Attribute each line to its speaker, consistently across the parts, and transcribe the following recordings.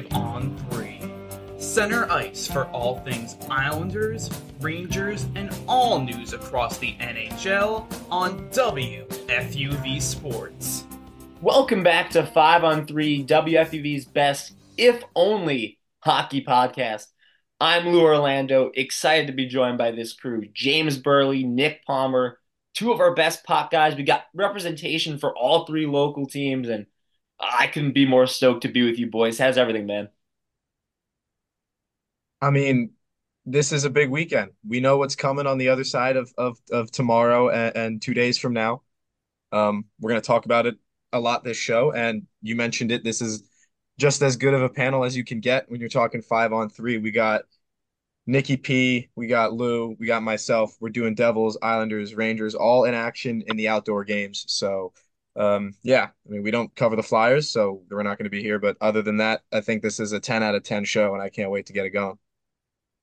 Speaker 1: 5 on 3. Center ice for all things Islanders, Rangers, and all news across the NHL on WFUV Sports.
Speaker 2: Welcome back to 5 on 3, WFUV's best, if only, hockey podcast. I'm Lou Orlando, excited to be joined by this crew James Birle, Nick Palmer, two of our best pop guys. We got representation for all three local teams, and I couldn't be more stoked to be with you boys. How's everything, man?
Speaker 3: I mean, this is a big weekend. We know what's coming on the other side of of, of tomorrow and, and two days from now. Um, we're to talk about it a lot this show, and you mentioned it. This is just as good of a panel as you can get when you're talking five on three. We got Nikki P, we got Lou, we got myself. We're doing Devils, Islanders, Rangers, all in action in the outdoor games. So, um, yeah, I mean, we don't cover the Flyers, so we're not going to be here. But other than that, I think this is a 10 out of 10 show, and I can't wait to get it going.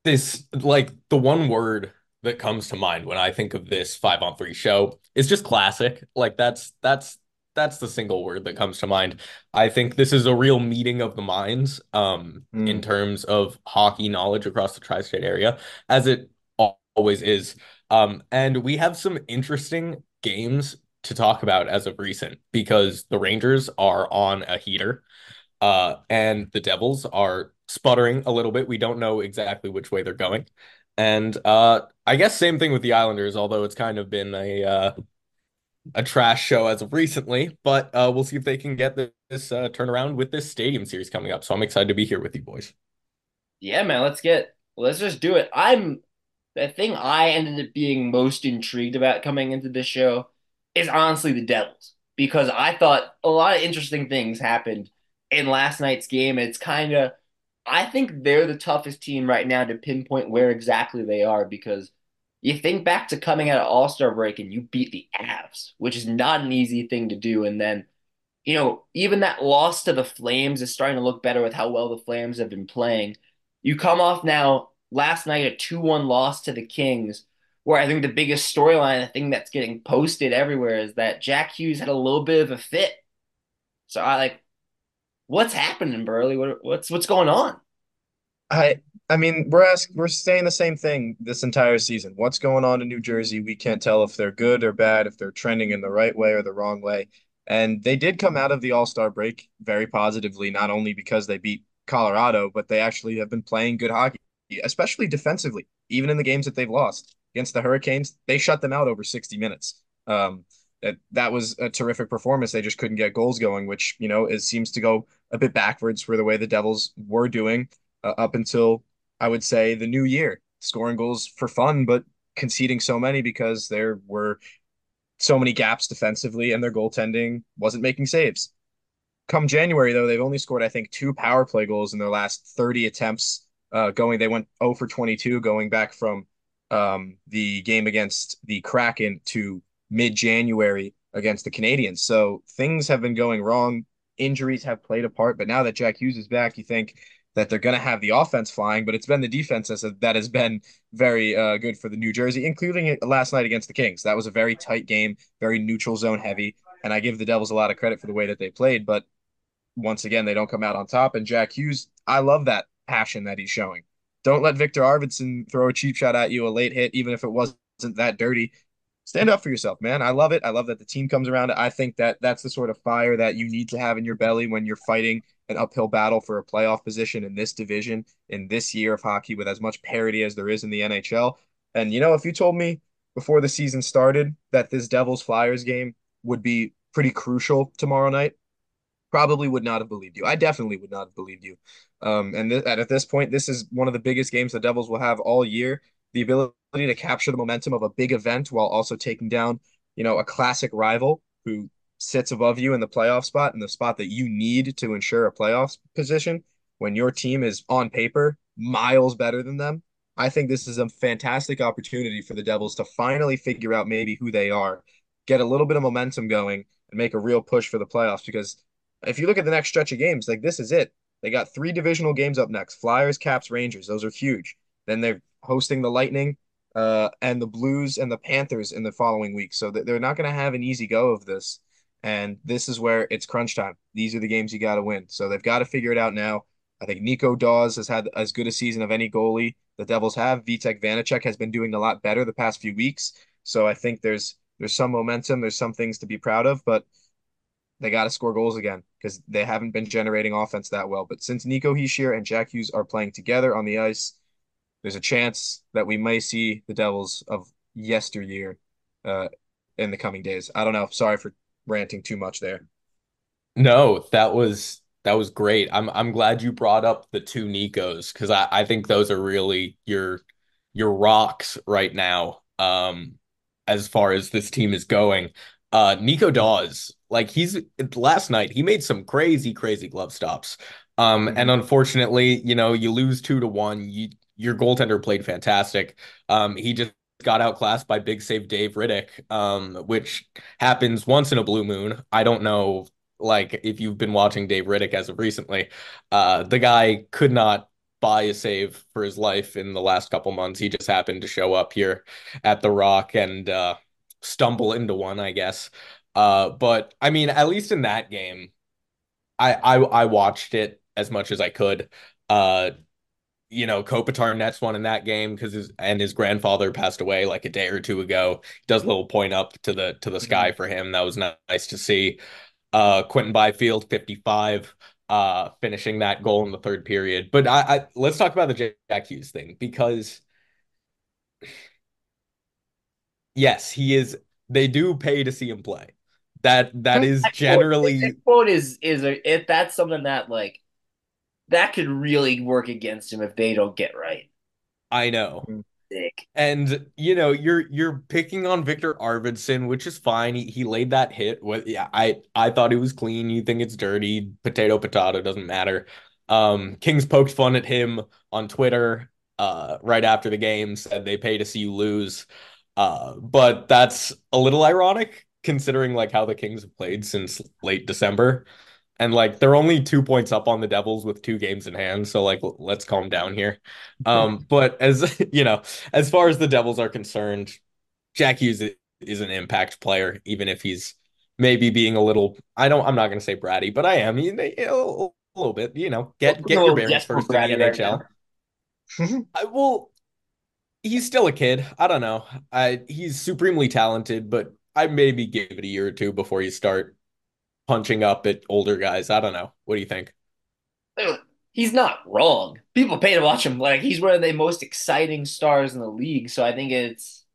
Speaker 4: This, like, the one word that comes to mind when I think of this five on three show is just classic. Like, that's, that's, that's the single word that comes to mind. I think this is a real meeting of the minds um, mm. in terms of hockey knowledge across the tri state area, as it always is. Um, and we have some interesting games to talk about as of recent because the Rangers are on a heater uh, and the Devils are sputtering a little bit. We don't know exactly which way they're going. And uh, I guess same thing with the Islanders, although it's kind of been a uh, a trash show as of recently, but uh, we'll see if they can get this uh, turnaround with this stadium series coming up. So I'm excited to be here with you boys.
Speaker 2: Yeah, man, let's get let's just do it. I'm the thing I ended up being most intrigued about coming into this show is honestly the Devils because I thought a lot of interesting things happened in last night's game. It's kind of I think they're the toughest team right now to pinpoint where exactly they are because you think back to coming out of All Star break and you beat the Avs, which is not an easy thing to do. And then, you know, even that loss to the Flames is starting to look better with how well the Flames have been playing. You come off now last night a 2 1 loss to the Kings, where I think the biggest storyline, the thing that's getting posted everywhere, is that Jack Hughes had a little bit of a fit. So I like, what's happening, Birle? What, what's what's going on?
Speaker 3: I I mean, we're asking, we're saying the same thing this entire season. What's going on in New Jersey? We can't tell if they're good or bad, if they're trending in the right way or the wrong way. And they did come out of the All-Star break very positively, not only because they beat Colorado, but they actually have been playing good hockey, especially defensively. Even in the games that they've lost against the Hurricanes, they shut them out over 60 minutes. Um, that that was a terrific performance. They just couldn't get goals going, which you know it seems to go a bit backwards for the way the Devils were doing uh, up until I would say the new year, scoring goals for fun, but conceding so many because there were so many gaps defensively and their goaltending wasn't making saves. Come January, though, they've only scored, I think, two power play goals in their last 30 attempts uh, going. They went 0 for 22 going back from um, the game against the Kraken to mid January against the Canadiens. So things have been going wrong. Injuries have played a part, but now that Jack Hughes is back, you think that they're going to have the offense flying, but it's been the defense that has been very uh, good for the New Jersey, including last night against the Kings. That was a very tight game, very neutral zone heavy, and I give the Devils a lot of credit for the way that they played. But once again, they don't come out on top. And Jack Hughes, I love that passion that he's showing. Don't let Viktor Arvidsson throw a cheap shot at you, a late hit, even if it wasn't that dirty. Stand up for yourself, man. I love it. I love that the team comes around. I think that that's the sort of fire that you need to have in your belly when you're fighting an uphill battle for a playoff position in this division in this year of hockey with as much parity as there is in the NHL. And you know, if you told me before the season started that this Devils Flyers game would be pretty crucial tomorrow night, probably would not have believed you. I definitely would not have believed you. Um, and th- at this point, this is one of the biggest games the Devils will have all year. The ability to capture the momentum of a big event while also taking down, you know, a classic rival who sits above you in the playoff spot and the spot that you need to ensure a playoff position when your team is on paper miles better than them. I think this is a fantastic opportunity for the Devils to finally figure out maybe who they are, get a little bit of momentum going, and make a real push for the playoffs. Because if you look at the next stretch of games, like this is it. They got three divisional games up next Flyers, Caps, Rangers. Those are huge. Then they're hosting the Lightning uh, and the Blues and the Panthers in the following week. So they're not going to have an easy go of this. And this is where it's crunch time. These are the games you got to win. So they've got to figure it out now. I think Nico Daws has had as good a season of any goalie the Devils have. Vitek Vanecek has been doing a lot better the past few weeks. So I think there's there's some momentum, there's some things to be proud of, but they got to score goals again because they haven't been generating offense that well. But since Nico Hischier and Jack Hughes are playing together on the ice, there's a chance that we may see the Devils of yesteryear uh, in the coming days. I don't know. Sorry for ranting too much there.
Speaker 4: No, that was that was great. I'm I'm glad you brought up the two Nicos because I, I think those are really your your rocks right now. Um, as far as this team is going. Uh, Nico Daws, like he's last night, he made some crazy, crazy glove stops. Um, and unfortunately, you know, you lose two to one. You your goaltender played fantastic. Um, he just got outclassed by big save Dave Rittich, um, which happens once in a blue moon. I don't know, like if you've been watching Dave Rittich as of recently, uh, the guy could not buy a save for his life in the last couple months. He just happened to show up here at the Rock and uh, stumble into one, I guess. Uh, but I mean, at least in that game, I I, I watched it as much as I could. Uh, you know, Kopitar nets one in that game because his and his grandfather passed away like a day or two ago. He does a little point up to the to the sky for him. That was nice to see. Uh, Quinton Byfield, 55, uh, finishing that goal in the third period. But I, I let's talk about the Jack Hughes thing because yes, he is. They do pay to see him play. That that is generally
Speaker 2: that quote is is a, if that's something that like that could really work against him if they don't get right.
Speaker 4: I know.
Speaker 2: Sick.
Speaker 4: And you know, you're you're picking on Viktor Arvidsson, which is fine. He he laid that hit. What yeah, I I thought it was clean. You think it's dirty, potato potato, doesn't matter. Um Kings poked fun at him on Twitter uh right after the game, said they pay to see you lose. Uh, but that's a little ironic considering like how the Kings have played since late December. And like they're only two points up on the Devils with two games in hand. So like let's calm down here. Um, but as you know, as far as the Devils are concerned, Jack Hughes is an impact player, even if he's maybe being a little I don't I'm not gonna say bratty, but I am you know, a little bit, you know, get get your bearings first in the NHL. I will he's still a kid. I don't know. I he's supremely talented, but I maybe give it a year or two before you start punching up at older guys. I don't know. What do you think?
Speaker 2: He's not wrong. People pay to watch him. Like he's one of the most exciting stars in the league. So I think it's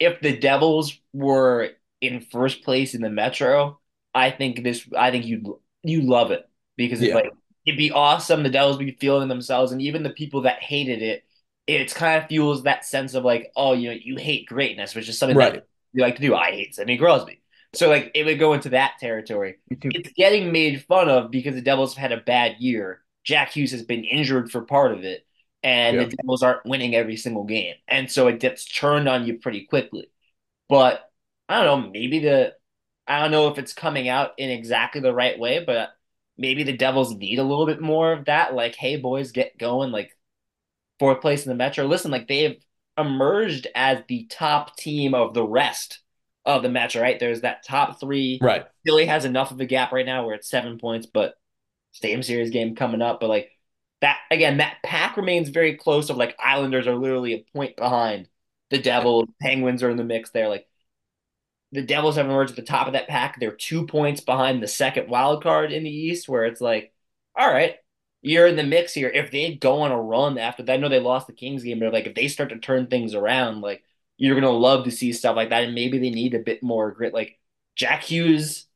Speaker 2: if the Devils were in first place in the Metro, I think this. I think you you love it because it's
Speaker 4: Yeah.
Speaker 2: like it'd be awesome. The Devils be feeling themselves, and even the people that hated it, it's kind of fuels that sense of like, oh, you know, you hate greatness, which is something
Speaker 4: Right.
Speaker 2: that you like to do. I hate Sidney Crosby, so like it would go into that territory it's getting made fun of because the Devils have had a bad year. Jack Hughes has been injured for part of it, and the Devils aren't winning every single game, and so it gets turned on you pretty quickly. But I don't know, maybe the I don't know if it's coming out in exactly the right way, but maybe the Devils need a little bit more of that. Like, hey, boys, get going. Like fourth place in the Metro. Listen, like they've emerged as the top team of the rest of the Metro. Right? There's that top three.
Speaker 4: Right.
Speaker 2: Philly has enough of a gap right now where it's seven points, but same series game coming up. But like that again, that pack remains very close. Of like Islanders are literally a point behind the Devils. Penguins are in the mix there. Like the Devils have emerged at the top of that pack. They're two points behind the second wild card in the East, where it's like, all right, you're in the mix here. If they go on a run after that, I know they lost the Kings game, but like if they start to turn things around, like you're gonna love to see stuff like that. And maybe they need a bit more grit. Like Jack Hughes,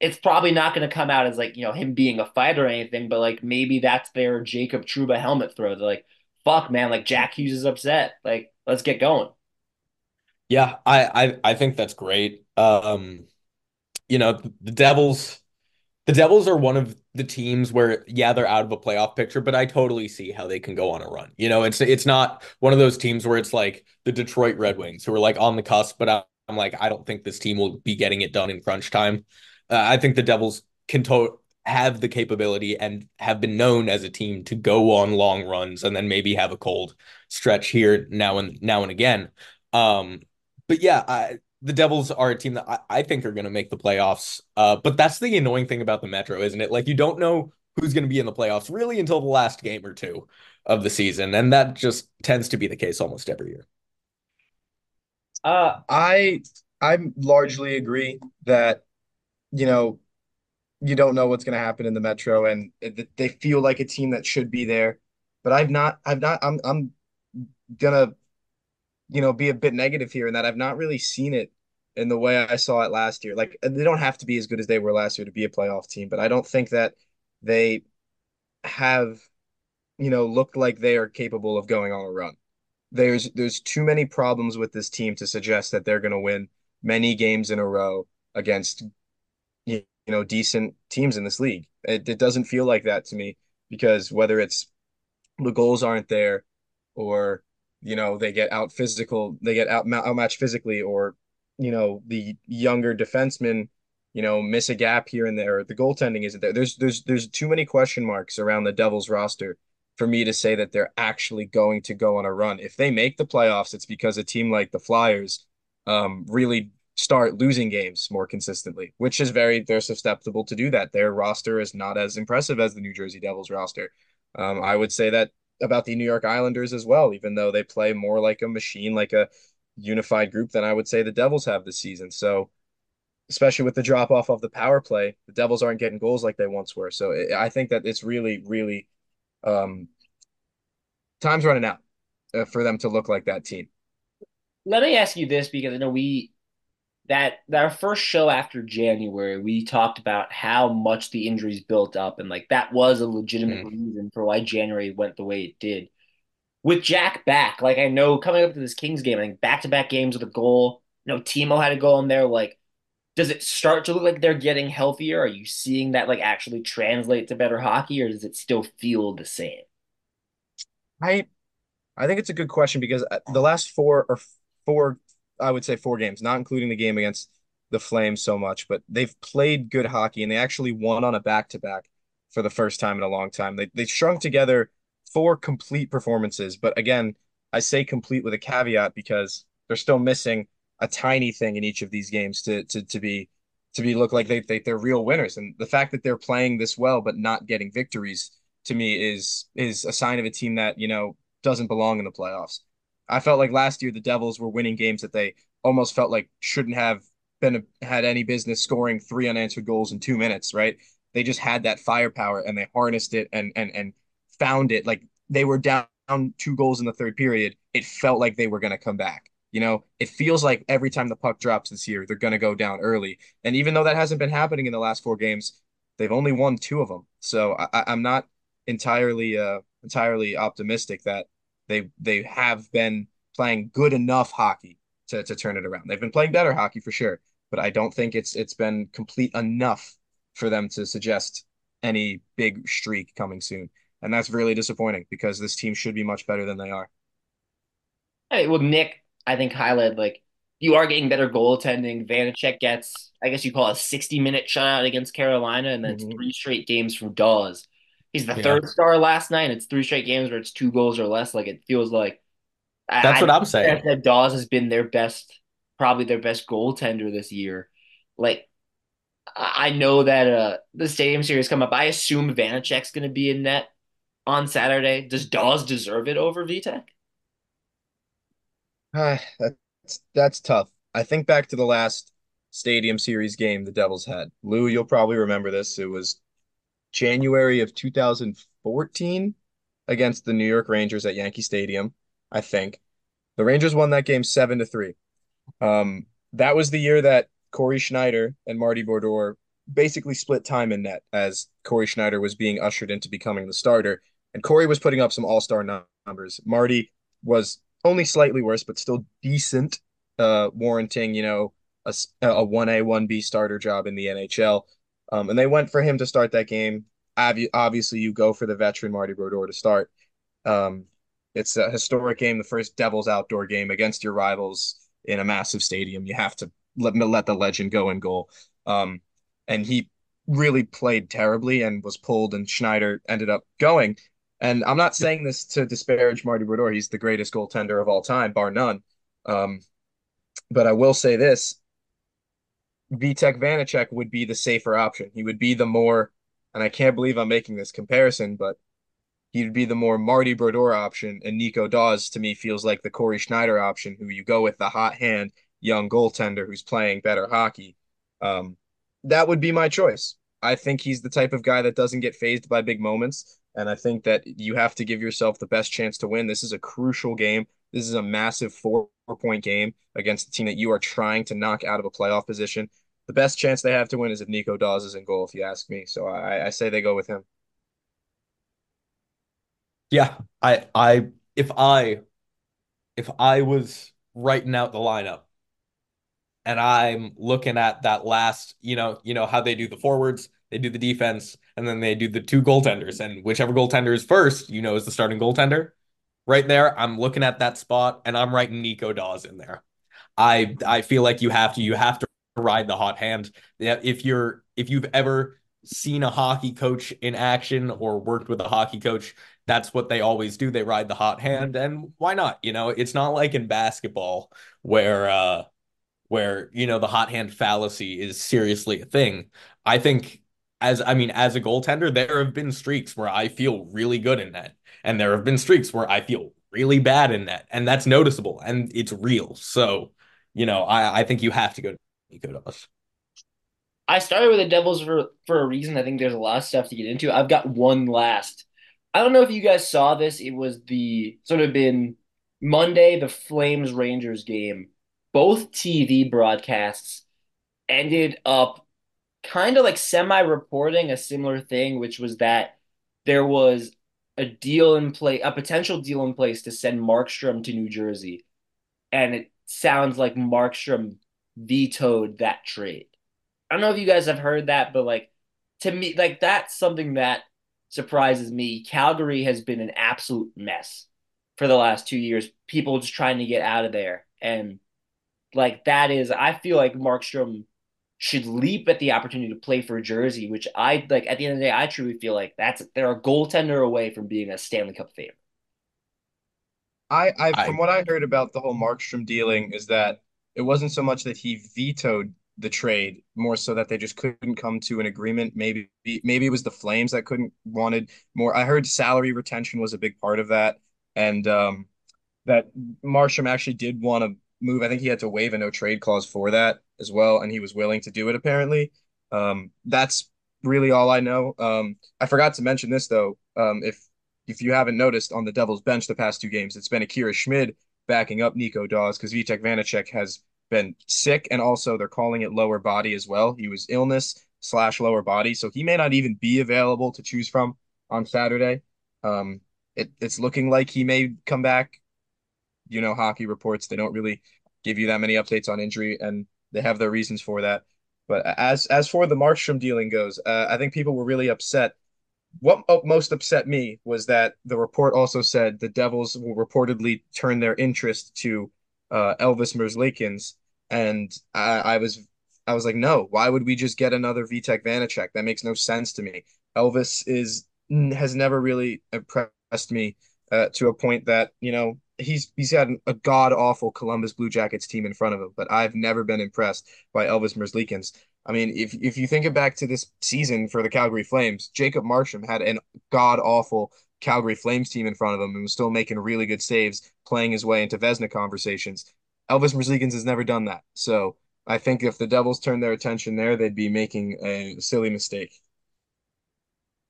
Speaker 2: it's probably not gonna come out as like, you know, him being a fighter or anything, but like maybe that's their Jacob Trouba helmet throw. They're like, fuck man, like Jack Hughes is upset. Like, let's get going.
Speaker 4: Yeah, I, I I think that's great. Um, you know, the Devils, the Devils are one of the teams where, yeah, they're out of a playoff picture, but I totally see how they can go on a run. You know, it's it's not one of those teams where it's like the Detroit Red Wings who are like on the cusp, but I'm like, I don't think this team will be getting it done in crunch time. Uh, I think the Devils can to have the capability and have been known as a team to go on long runs and then maybe have a cold stretch here now and now and again. Um, but yeah, I the Devils are a team that I, I think are going to make the playoffs. Uh, but that's the annoying thing about the Metro, isn't it? Like you don't know who's going to be in the playoffs really until the last game or two of the season, and that just tends to be the case almost every year.
Speaker 3: Uh, I I largely agree that you know you don't know what's going to happen in the Metro, and they feel like a team that should be there. But I've not, I've not, I'm, I'm gonna, you know, be a bit negative here in that I've not really seen it in the way I saw it last year. Like they don't have to be as good as they were last year to be a playoff team, but I don't think that they have, you know, looked like they are capable of going on a run. There's there's too many problems with this team to suggest that they're going to win many games in a row against you know decent teams in this league. It, it doesn't feel like that to me because whether it's the goals aren't there or you know they get out physical, they get out outmatched physically, or you know the younger defensemen you know miss a gap here and there. The goaltending isn't there. There's there's there's too many question marks around the Devils roster for me to say that they're actually going to go on a run. If they make the playoffs, it's because a team like the Flyers um, really start losing games more consistently, which is very, they're susceptible to do that. Their roster is not as impressive as the New Jersey Devils roster. Um, I would say that about the New York Islanders as well, even though they play more like a machine, like a unified group than I would say the Devils have this season. So, especially with the drop off of the power play, the Devils aren't getting goals like they once were. So, it, I think that it's really, really um, time's running out uh, for them to look like that team.
Speaker 2: Let me ask you this because I know we that, that our first show after January, we talked about how much the injuries built up, and like that was a legitimate mm. reason for why January went the way it did. With Jack back, like I know coming up to this Kings game, I think back to back games with a goal. You know, Timo had a goal in there. Like, does it start to look like they're getting healthier? Are you seeing that like actually translate to better hockey, or does it still feel the same?
Speaker 3: I I think it's a good question because uh, the last four or four, I would say four games, not including the game against the Flames so much, but they've played good hockey and they actually won on a back to back for the first time in a long time. They they strung together four complete performances, but again, I say complete with a caveat because they're still missing a tiny thing in each of these games to to to be to be look like they, they they're real winners. And the fact that they're playing this well but not getting victories to me is is a sign of a team that you know doesn't belong in the playoffs. I felt like last year the Devils were winning games that they almost felt like shouldn't have been had any business scoring three unanswered goals in two minutes. Right? They just had that firepower and they harnessed it and and and found it. Like they were down two goals in the third period. It felt like they were going to come back. You know, it feels like every time the puck drops this year, they're going to go down early. And even though that hasn't been happening in the last four games, they've only won two of them. So I, I'm not entirely uh entirely optimistic that they they have been playing good enough hockey to to turn it around. They've been playing better hockey for sure, but I don't think it's it's been complete enough for them to suggest any big streak coming soon. And that's really disappointing because this team should be much better than they are.
Speaker 2: Hey, well, Nick, I think highlighted like you are getting better goaltending. Vanecek gets, I guess you call it a 60 minute shutout against Carolina, and then mm-hmm. three straight games from Daws. He's the yeah. third star last night. It's three straight games where it's two goals or less. Like it feels like
Speaker 4: that's I, what I'm saying.
Speaker 2: That Daws has been their best, probably their best goaltender this year. Like I know that uh the stadium series come up. I assume Vanecek's going to be in net on Saturday. Does Daws deserve it over Vitek?
Speaker 3: Uh, that's that's tough. I think back to the last stadium series game the Devils had. Lou, you'll probably remember this. It was January of 2014 against the New York Rangers at Yankee Stadium, I think. The Rangers won that game seven to three. Um, that was the year that Cory Schneider and Marty Brodeur basically split time in net as Cory Schneider was being ushered into becoming the starter. And Cory was putting up some all star numbers. Marty was only slightly worse, but still decent, uh, warranting, you know, a, a 1A, 1B starter job in the NHL. Um, and they went for him to start that game. Obviously, you go for the veteran Marty Brodeur to start. Um, it's a historic game, the first Devils outdoor game against your rivals in a massive stadium. You have to let let the legend go in goal. Um, and he really played terribly and was pulled, and Schneider ended up going. And I'm not saying this to disparage Marty Brodeur. He's the greatest goaltender of all time, bar none. Um, But I will say this, Vitek Vanecek would be the safer option. He would be the more, and I can't believe I'm making this comparison, but he'd be the more Marty Brodeur option, and Nico Daws, to me feels like the Cory Schneider option, who you go with the hot hand young goaltender who's playing better hockey. Um, that would be my choice. I think he's the type of guy that doesn't get phased by big moments. And I think that you have to give yourself the best chance to win. This is a crucial game. This is a massive four point game against the team that you are trying to knock out of a playoff position. The best chance they have to win is if Nico Daws is in goal, if you ask me. So I, I say they go with him.
Speaker 4: Yeah, I I if I if I was writing out the lineup and I'm looking at that last, you know, you know how they do the forwards, they do the defense, and then they do the two goaltenders, and whichever goaltender is first, you know, is the starting goaltender. Right there, I'm looking at that spot, and I'm writing Nico Daws in there. I I feel like you have to you have to ride the hot hand. If you're if you've ever seen a hockey coach in action or worked with a hockey coach, that's what they always do. They ride the hot hand, and why not? You know, it's not like in basketball where uh where you know the hot hand fallacy is seriously a thing. I think as I mean as a goaltender, there have been streaks where I feel really good in net, and there have been streaks where I feel really bad in that, and that's noticeable and it's real. So you know, I I think you have to go to Nico Daws.
Speaker 2: I started with the Devils for for a reason. I think there's a lot of stuff to get into. I've got one last. I don't know if you guys saw this. It was the sort of been Monday, the Flames Rangers game. Both TV broadcasts ended up kind of like semi reporting a similar thing, which was that there was a deal in play, a potential deal in place to send Markstrom to New Jersey. And it sounds like Markstrom vetoed that trade. I don't know if you guys have heard that, but like to me, like that's something that surprises me. Calgary has been an absolute mess for the last two years. People just trying to get out of there. And like that is I feel like Markstrom should leap at the opportunity to play for a Jersey, which I like at the end of the day, I truly feel like that's they're a goaltender away from being a Stanley Cup favorite.
Speaker 3: I, I
Speaker 4: I
Speaker 3: from what I heard about the whole Markstrom dealing is that it wasn't so much that he vetoed the trade, more so that they just couldn't come to an agreement. Maybe maybe it was the Flames that couldn't wanted more. I heard salary retention was a big part of that, and um, that Markstrom actually did want to move. I think he had to waive a no trade clause for that as well, and he was willing to do it apparently. Um, that's really all I know. Um, I forgot to mention this though. Um, if if you haven't noticed on the Devils bench the past two games, it's been Akira Schmid backing up Nico Daws because Vitek Vanecek has been sick, and also they're calling it lower body as well. He was illness slash lower body, so he may not even be available to choose from on Saturday. Um, it, it's looking like he may come back you know, hockey reports, they don't really give you that many updates on injury, and they have their reasons for that. But as as for the Markstrom dealing goes, uh, I think people were really upset. What most upset me was that the report also said the Devils will reportedly turn their interest to uh, Elvis Merzlikins, and I, I was I was like, no, why would we just get another Vitek Vanecek? That makes no sense to me. Elvis is has never really impressed me uh, to a point that you know he's he's had a god awful Columbus Blue Jackets team in front of him, but I've never been impressed by Elvis Merzlikins. I mean, if if you think back to this season for the Calgary Flames, Jacob Markstrom had an god awful Calgary Flames team in front of him and was still making really good saves, playing his way into Vezina conversations. Elvis Merzlikins has never done that, so I think if the Devils turned their attention there, they'd be making a silly mistake.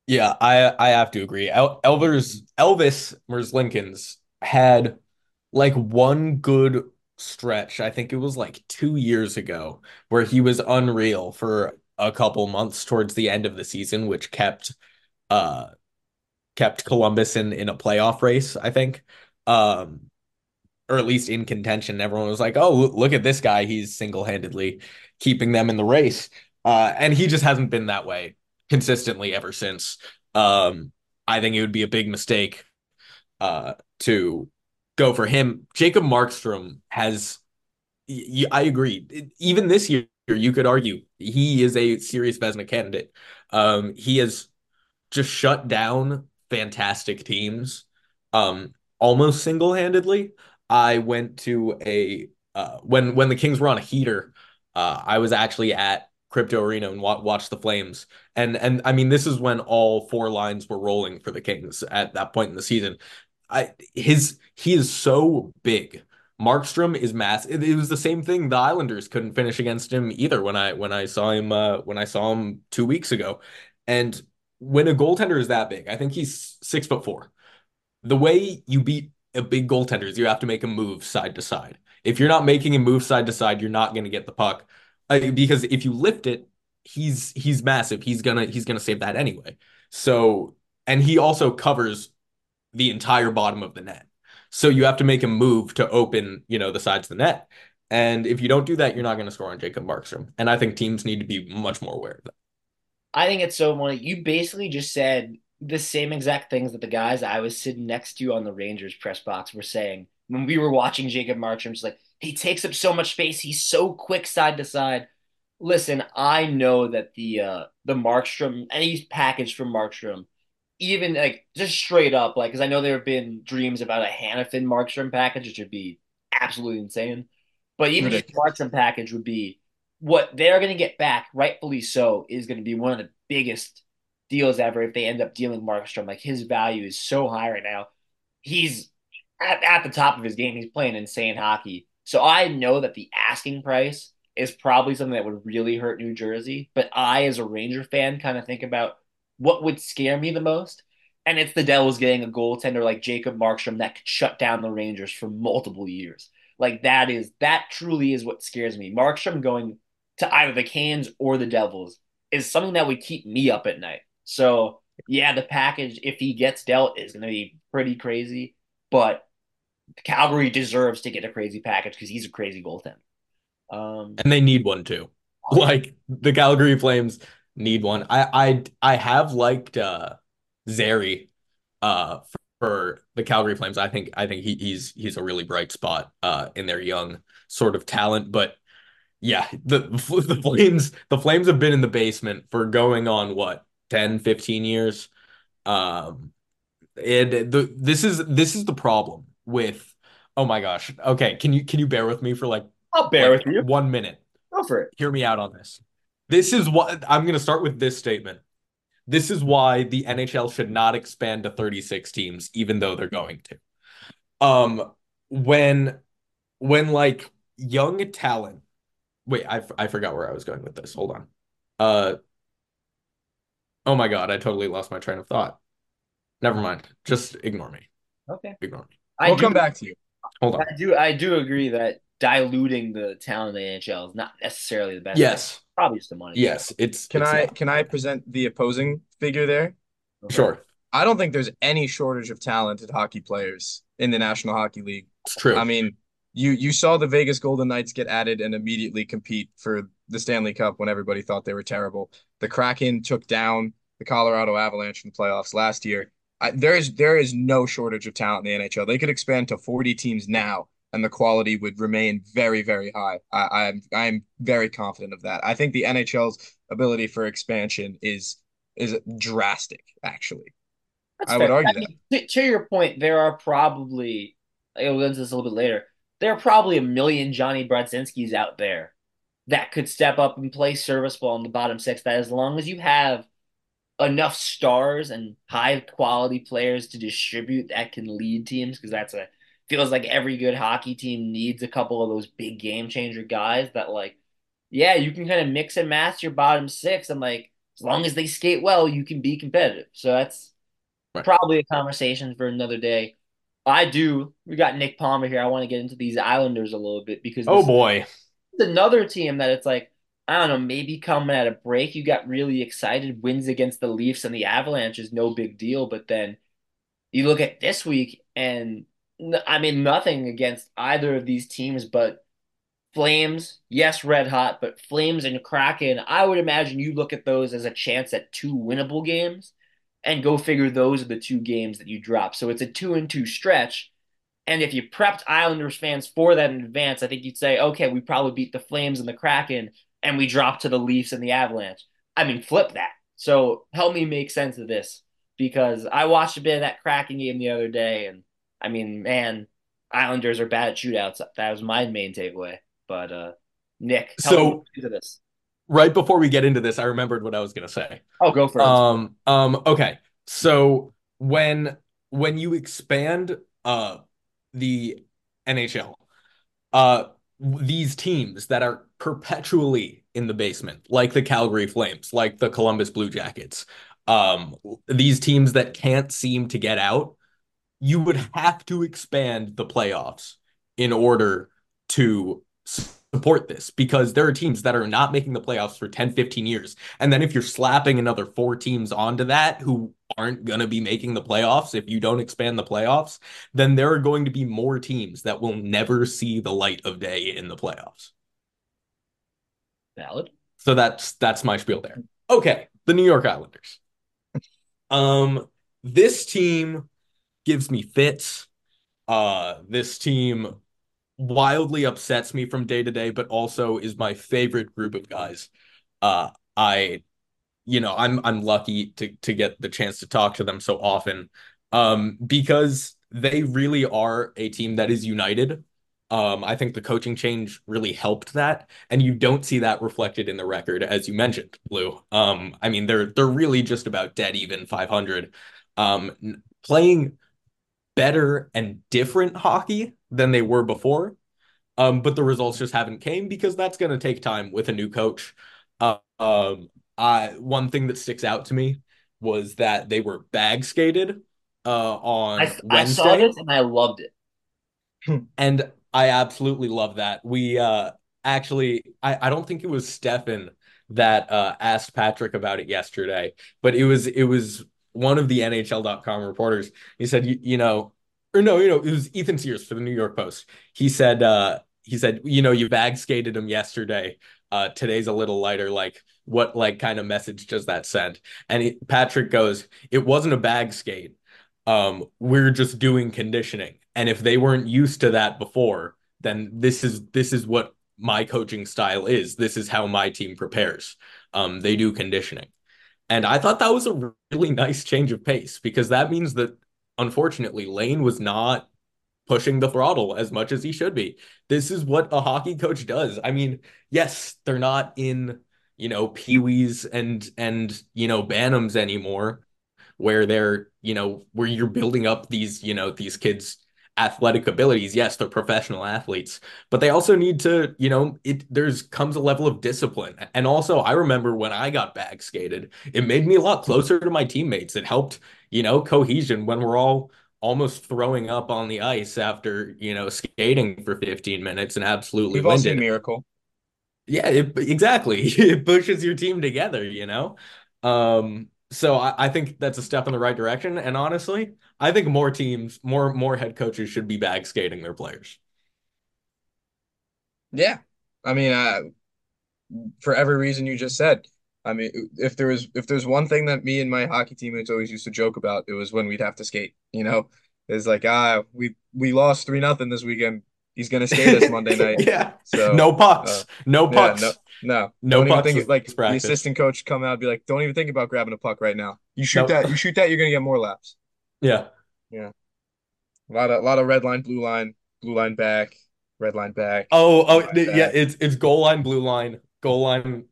Speaker 4: Yeah, I I have to agree. El Elvis Elvis Merzlikins had like one good stretch. I think it was like two years ago where he was unreal for a couple months towards the end of the season, which kept uh kept Columbus in in a playoff race, I think. Um or at least in contention. Everyone was like, "Oh, look at this guy. He's single-handedly keeping them in the race." Uh and he just hasn't been that way consistently ever since. Um I think it would be a big mistake uh, to go for him. Jacob Markstrom has, I agree. Even this year, you could argue he is a serious Vezina candidate. Um, he has just shut down fantastic teams, um, almost single handedly. I went to a uh, when when the Kings were on a heater, uh, I was actually at Crypto Arena and wa- watched the Flames, and and I mean this is when all four lines were rolling for the Kings at that point in the season. I his he is so big. Markstrom is massive. It, it was the same thing. The Islanders couldn't finish against him either when I when I saw him uh, when I saw him two weeks ago. And when a goaltender is that big, I think he's six foot four. The way you beat a big goaltender is you have to make him move side to side. If you're not making him move side to side, you're not going to get the puck uh, because if you lift it, he's he's massive. He's gonna he's gonna save that anyway. So and he also covers the entire bottom of the net. So you have to make him move to open, you know, the sides of the net. And if you don't do that, you're not going to score on Jacob Markstrom. And I think teams need to be much more aware of that.
Speaker 2: I think it's so funny. You basically just said the same exact things that the guys I was sitting next to on the Rangers press box were saying when we were watching Jacob Markstrom. Just like he takes up so much space. He's so quick side to side. Listen, I know that the uh the Markstrom any package from Markstrom even like just straight up, like, because I know there have been dreams about a Hanifin Markstrom package, which would be absolutely insane. But even just Markstrom package would be what they're going to get back, rightfully so, is going to be one of the biggest deals ever if they end up dealing Markstrom. Like his value is so high right now. He's at, at the top of his game. He's playing insane hockey. So I know that the asking price is probably something that would really hurt New Jersey. But I, as a Ranger fan, kind of think about what would scare me the most, and it's the Devils getting a goaltender like Jacob Markstrom that could shut down the Rangers for multiple years. Like that is that truly is what scares me. Markstrom going to either the Canes or the Devils is something that would keep me up at night. So yeah, the package if he gets dealt is going to be pretty crazy, but Calgary deserves to get a crazy package because he's a crazy goaltender.
Speaker 4: Um, and they need one too. Like the Calgary Flames need one. I I I have liked uh Zary uh for, the Calgary Flames. I think I think he, he's he's a really bright spot uh in their young sort of talent, but yeah, the the Flames the Flames have been in the basement for going on what 10 15 years. Um and the this is this is the problem with oh my gosh. Okay, can you can you bear with me for like
Speaker 2: I'll bear
Speaker 4: like
Speaker 2: with you.
Speaker 4: 1 minute.
Speaker 2: Go for it.
Speaker 4: Hear me out on this. This is what I'm going to start with this statement. This is why the NHL should not expand to 36 teams, even though they're going to. Um, when, when like young talent, wait, I, I forgot where I was going with this. Hold on. Uh, oh my God, I totally lost my train of thought. Never mind. Just ignore me.
Speaker 2: Okay.
Speaker 4: Ignore me.
Speaker 3: I we'll do, come back to you.
Speaker 4: Hold on.
Speaker 2: I do. I do agree that diluting the talent of the NHL is not necessarily the best.
Speaker 4: Yes,
Speaker 2: probably just the money.
Speaker 4: Yes, it's.
Speaker 3: Can
Speaker 4: it's
Speaker 3: I
Speaker 4: not.
Speaker 3: can I present the opposing figure there?
Speaker 4: Okay. Sure.
Speaker 3: I don't think there's any shortage of talented hockey players in the National Hockey League.
Speaker 4: It's true.
Speaker 3: I mean, you you saw the Vegas Golden Knights get added and immediately compete for the Stanley Cup when everybody thought they were terrible. The Kraken took down the Colorado Avalanche in the playoffs last year. I, there is there is no shortage of talent in the NHL. They could expand to 40 teams now and the quality would remain very, very high. I, I'm I'm very confident of that. I think the NHL's ability for expansion is is drastic, actually. That's I fair. would argue I mean,
Speaker 2: that. To, your point, there are probably I'll get into this a little bit later. There are probably a million Jonny Brodzinskis out there that could step up and play serviceable in the bottom six. That as long as you have enough stars and high quality players to distribute that can lead teams, because that's a feels like every good hockey team needs a couple of those big game changer guys that like, yeah, you can kind of mix and match your bottom six. And like, as long as they skate well, you can be competitive. So that's right. probably a conversation for another day. I do. We got Nick Palmer here. I want to get into these Islanders a little bit because
Speaker 4: oh boy,
Speaker 2: another team that it's like I don't know, maybe coming at a break, you got really excited. Wins against the Leafs and the Avalanche is no big deal, but then you look at this week and I mean, nothing against either of these teams, but Flames, yes, red hot, but Flames and Kraken, I would imagine you look at those as a chance at two winnable games and go figure those are the two games that you drop. So it's a two and two stretch. And if you prepped Islanders fans for that in advance, I think you'd say, okay, we probably beat the Flames and the Kraken and we drop to the Leafs and the Avalanche. I mean, flip that. So help me make sense of this because I watched a bit of that Kraken game the other day and I mean, man, Islanders are bad at shootouts. That was my main takeaway. But uh, Nick, tell
Speaker 4: So-
Speaker 2: me into this.
Speaker 4: Right before we get into this, I remembered what I was gonna say.
Speaker 2: Oh, go for it.
Speaker 4: Um, um, okay. So when when you expand uh the NHL, uh these teams that are perpetually in the basement, like the Calgary Flames, like the Columbus Blue Jackets, um, these teams that can't seem to get out, you would have to expand the playoffs in order to support this because there are teams that are not making the playoffs for 10, 15 years. And then if you're slapping another four teams onto that who aren't going to be making the playoffs, if you don't expand the playoffs, then there are going to be more teams that will never see the light of day in the playoffs.
Speaker 2: Valid.
Speaker 4: So that's that's my spiel there. Okay, the New York Islanders. Um, this team gives me fits. Uh, this team wildly upsets me from day to day, but also is my favorite group of guys. Uh, I, you know, I'm I'm lucky to to get the chance to talk to them so often, um, because they really are a team that is united. Um, I think the coaching change really helped that, and you don't see that reflected in the record, as you mentioned, Lou. Um, I mean, they're they're really just about dead even 500. Um, playing better and different hockey than they were before. Um, but the results just haven't came because that's going to take time with a new coach. Uh, um, I one thing that sticks out to me was that they were bag skated uh on
Speaker 2: I, I saw
Speaker 4: Wednesday.
Speaker 2: this and I loved it.
Speaker 4: And I absolutely love that. We uh actually I, I don't think it was Stefan that uh asked Patrick about it yesterday, but it was it was one of the NHL.com reporters. He said, you, you know, or no, you know, it was Ethan Sears for the New York Post. He said uh he said, you know, you bag skated him yesterday. Uh today's a little lighter. Like what like kind of message does that send? And he, Patrick goes, it wasn't a bag skate. Um, we're just doing conditioning. And if they weren't used to that before, then this is this is what my coaching style is. This is how my team prepares. Um, they do conditioning. And I thought that was a really nice change of pace because that means that unfortunately Lane was not pushing the throttle as much as he should be. This is what a hockey coach does. I mean, yes, they're not in, you know, peewees and and you know, Bantams anymore where they're, you know, where you're building up these, you know, these kids' athletic abilities. Yes, they're professional athletes, but they also need to, you know, it there's comes a level of discipline. And also, I remember when I got bag skated, it made me a lot closer to my teammates. It helped, you know, cohesion when we're all almost throwing up on the ice after, you know, skating for 15 minutes and absolutely
Speaker 3: We've
Speaker 4: winded.
Speaker 3: Miracle.
Speaker 4: Yeah, it, exactly. It pushes your team together, you know? Um, so I, I think that's a step in the right direction. And honestly, I think more teams, more more head coaches should be bag skating their players.
Speaker 3: Yeah. I mean, uh, for every reason you just said. I mean, if there was if there's one thing that me and my hockey teammates always used to joke about, it was when we'd have to skate. You know, it's like ah, we we lost three nothing this weekend. He's gonna skate us Monday night.
Speaker 4: Yeah.
Speaker 3: So
Speaker 4: No pucks.
Speaker 3: uh,
Speaker 4: no
Speaker 3: yeah,
Speaker 4: pucks.
Speaker 3: no, no,
Speaker 4: No
Speaker 3: don't
Speaker 4: pucks
Speaker 3: think like
Speaker 4: this
Speaker 3: the assistant coach come out and be like, don't even think about grabbing a puck right now. You shoot
Speaker 4: Nope.
Speaker 3: that, you shoot that, you're gonna get more laps.
Speaker 4: Yeah. Yeah.
Speaker 3: A lot of a lot of red line, blue line, blue line back, red line back.
Speaker 4: Oh, oh, th- yeah. It's it's goal line, blue line, goal line,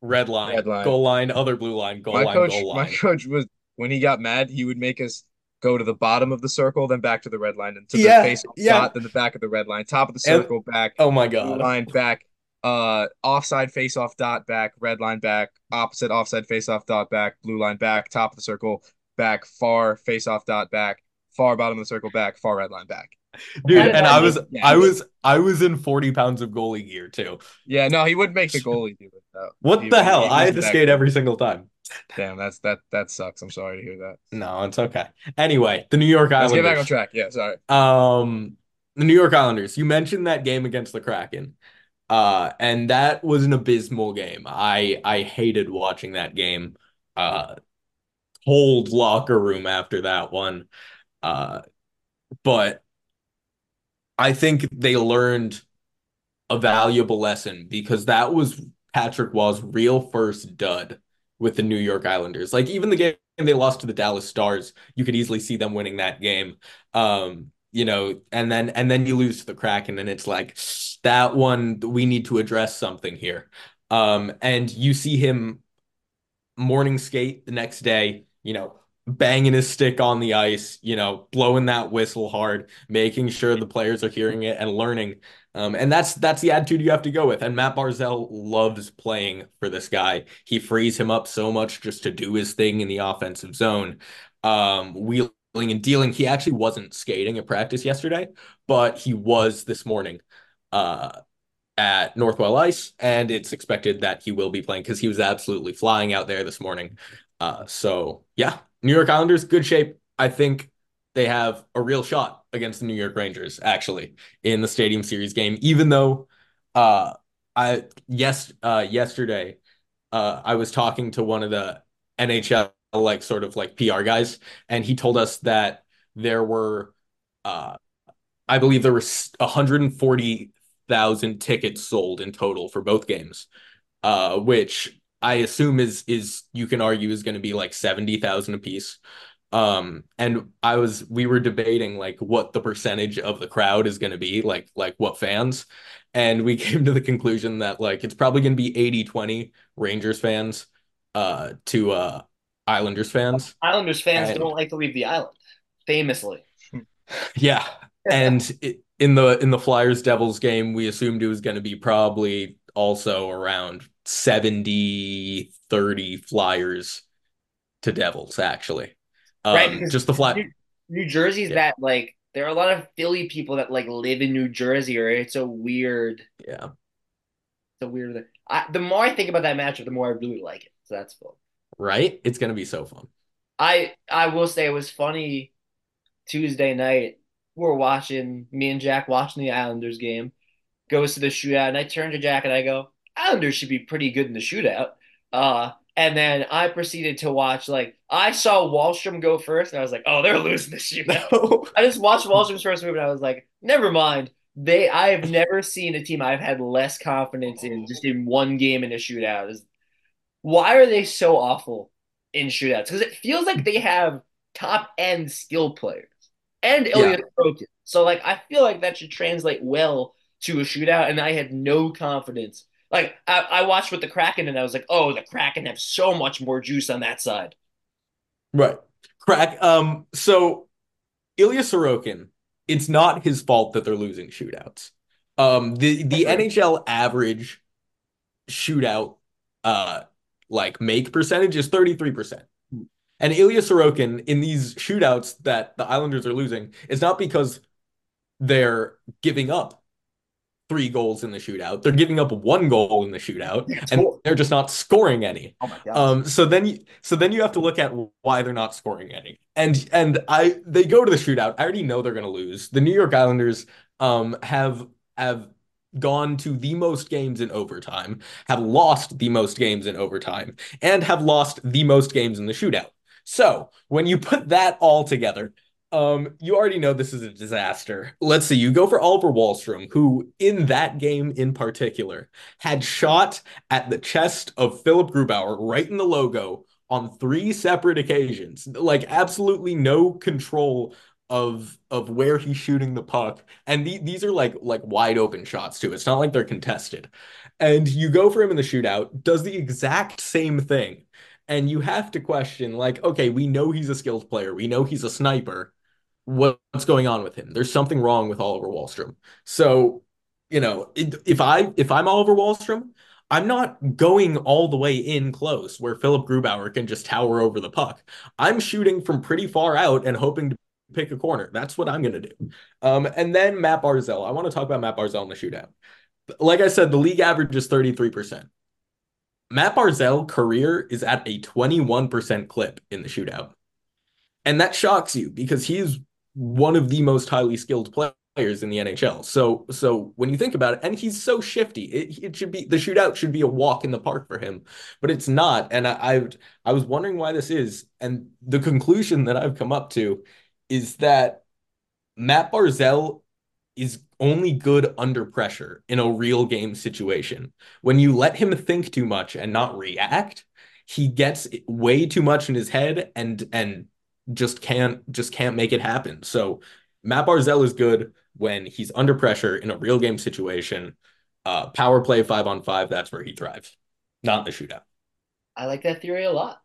Speaker 4: red line,
Speaker 3: Red line.
Speaker 4: goal line, other blue line, goal
Speaker 3: my
Speaker 4: line,
Speaker 3: coach,
Speaker 4: goal
Speaker 3: my coach was when he got mad, he would make us go to the bottom of the circle, then back to the red line, and to
Speaker 4: Yeah,
Speaker 3: the face
Speaker 4: yeah.
Speaker 3: dot, then the back of the red line, top of the
Speaker 4: And-
Speaker 3: circle, back,
Speaker 4: Oh my God.
Speaker 3: line, back, uh, offside face off dot, back, red line, back, opposite offside face off dot, back, blue line, back, top of the circle, back, far face off dot, back, far bottom of the circle, back, far red line, back.
Speaker 4: Dude, and I was
Speaker 2: yeah,
Speaker 4: I was I was in 40 pounds of goalie gear too.
Speaker 3: Yeah, no, he wouldn't make the goalie do it though.
Speaker 4: What
Speaker 3: He-
Speaker 4: the
Speaker 3: he-
Speaker 4: hell?
Speaker 3: he
Speaker 4: I had to skate every single time.
Speaker 3: Damn, that's that that sucks. I'm sorry to hear that.
Speaker 4: No, it's okay. Anyway, the New York
Speaker 3: Let's get back on
Speaker 4: Islanders.
Speaker 3: track. Yeah, sorry.
Speaker 4: Um, the New York Islanders. You mentioned that game against the Kraken. Uh, and that was an abysmal game. I I hated watching that game. Uh, cold locker room after that one. Uh, but I think they learned a valuable lesson because that was Patrick Roy's real first dud with the New York Islanders. Like even the game they lost to the Dallas Stars, you could easily see them winning that game. Um, you know, and then and then you lose to the Kraken, and it's like that one we need to address something here. Um, and you see him morning skate the next day, you know, banging his stick on the ice, you know, blowing that whistle hard, making sure the players are hearing it and learning. Um, and that's that's the attitude you have to go with. And Matt Barzal loves playing for this guy. He frees him up so much just to do his thing in the offensive zone. Um, wheeling and dealing. He actually wasn't skating at practice yesterday, but he was this morning. Uh, at Northwell Ice, and it's expected that he will be playing because he was absolutely flying out there this morning. Uh, so yeah, New York Islanders, good shape. I think they have a real shot against the New York Rangers actually in the Stadium Series game. Even though, uh, I yes, uh, yesterday, uh, I was talking to one of the NHL like sort of like PR guys, and he told us that there were, uh, I believe there were 140,000 tickets sold in total for both games, uh, which I assume is is you can argue is going to be like 70,000 a piece. Um, and I was we were debating like what the percentage of the crowd is going to be, like like what fans. And we came to the conclusion that like it's probably going to be 80-20 Rangers fans uh to uh Islanders fans.
Speaker 2: Islanders fans and, don't like to leave the island, famously.
Speaker 4: Yeah. And it, in the in the Flyers Devils game, we assumed it was going to be probably also around 70 30 Flyers to Devils actually. Um, right, just the flat.
Speaker 2: New, New Jersey's yeah. that like there are a lot of Philly people that like live in New Jersey, or it's a weird.
Speaker 4: Yeah.
Speaker 2: It's a weird. I, the more I think about that matchup, the more I really like it. So that's fun.
Speaker 4: Right? It's gonna be so fun.
Speaker 2: I I will say it was funny. Tuesday night, we're watching me and Jack watching the Islanders game. Goes to the shootout, and I turn to Jack and I go, Islanders should be pretty good in the shootout. Uh, and then I proceeded to watch like I saw Wahlstrom go first, and I was like, "Oh, they're losing the shootout." I just watched Wahlstrom's first move, and I was like, "Never mind." They, I have never seen a team I've had less confidence in just in one game in a shootout. Is why are they so awful in shootouts? Because it feels like they have top end skill players and Ilya yeah. So like, I feel like that should translate well to a shootout, and I had no confidence like I, I watched with the Kraken and I was like, oh, the Kraken have so much more juice on that side.
Speaker 4: Right. Crack. Um, so Ilya Sorokin, it's not his fault that they're losing shootouts. Um, the the NHL average shootout uh like make percentage is 33%. And Ilya Sorokin in these shootouts that the Islanders are losing is not because they're giving up three goals in the shootout. They're giving up one goal in the shootout, and they're just not scoring any. Oh my god! Um, so then, you, so then you have to look at why they're not scoring any. And and I, they go to the shootout. I already know they're going to lose. The New York Islanders, um, have have gone to the most games in overtime, have lost the most games in overtime, and have lost the most games in the shootout. So when you put that all together, um, you already know this is a disaster. Let's see, you go for Oliver Wahlstrom, who in that game in particular had shot at the chest of Philipp Grubauer right in the logo on three separate occasions. Like absolutely no control of of where he's shooting the puck. And the, these are like like wide open shots too. It's not like they're contested. And you go for him in the shootout, does the exact same thing. And you have to question, like, okay, we know he's a skilled player. We know he's a sniper what's going on with him. There's something wrong with Oliver Wahlstrom. So, you know, if I if I'm Oliver Wahlstrom, I'm not going all the way in close where Philipp Grubauer can just tower over the puck. I'm shooting from pretty far out and hoping to pick a corner. That's what I'm going to do. Um, and then Matt Barzal. I want to talk about Matt Barzal in the shootout. Like I said, the league average is 33%. Matt Barzal career is at a 21% clip in the shootout. And that shocks you because he's one of the most highly skilled players in the NHL. So so when you think about it, and he's so shifty, it, it should be the shootout should be a walk in the park for him, but it's not. And I I've, I was wondering why this is, and the conclusion that I've come up to is that Matt Barzal is only good under pressure in a real game situation. When you let him think too much and not react, he gets way too much in his head and and just can't just can't make it happen. So Matt Barzal is good when he's under pressure in a real game situation. Uh, power play five on five, that's where he thrives, not in the shootout.
Speaker 2: I like that theory a lot.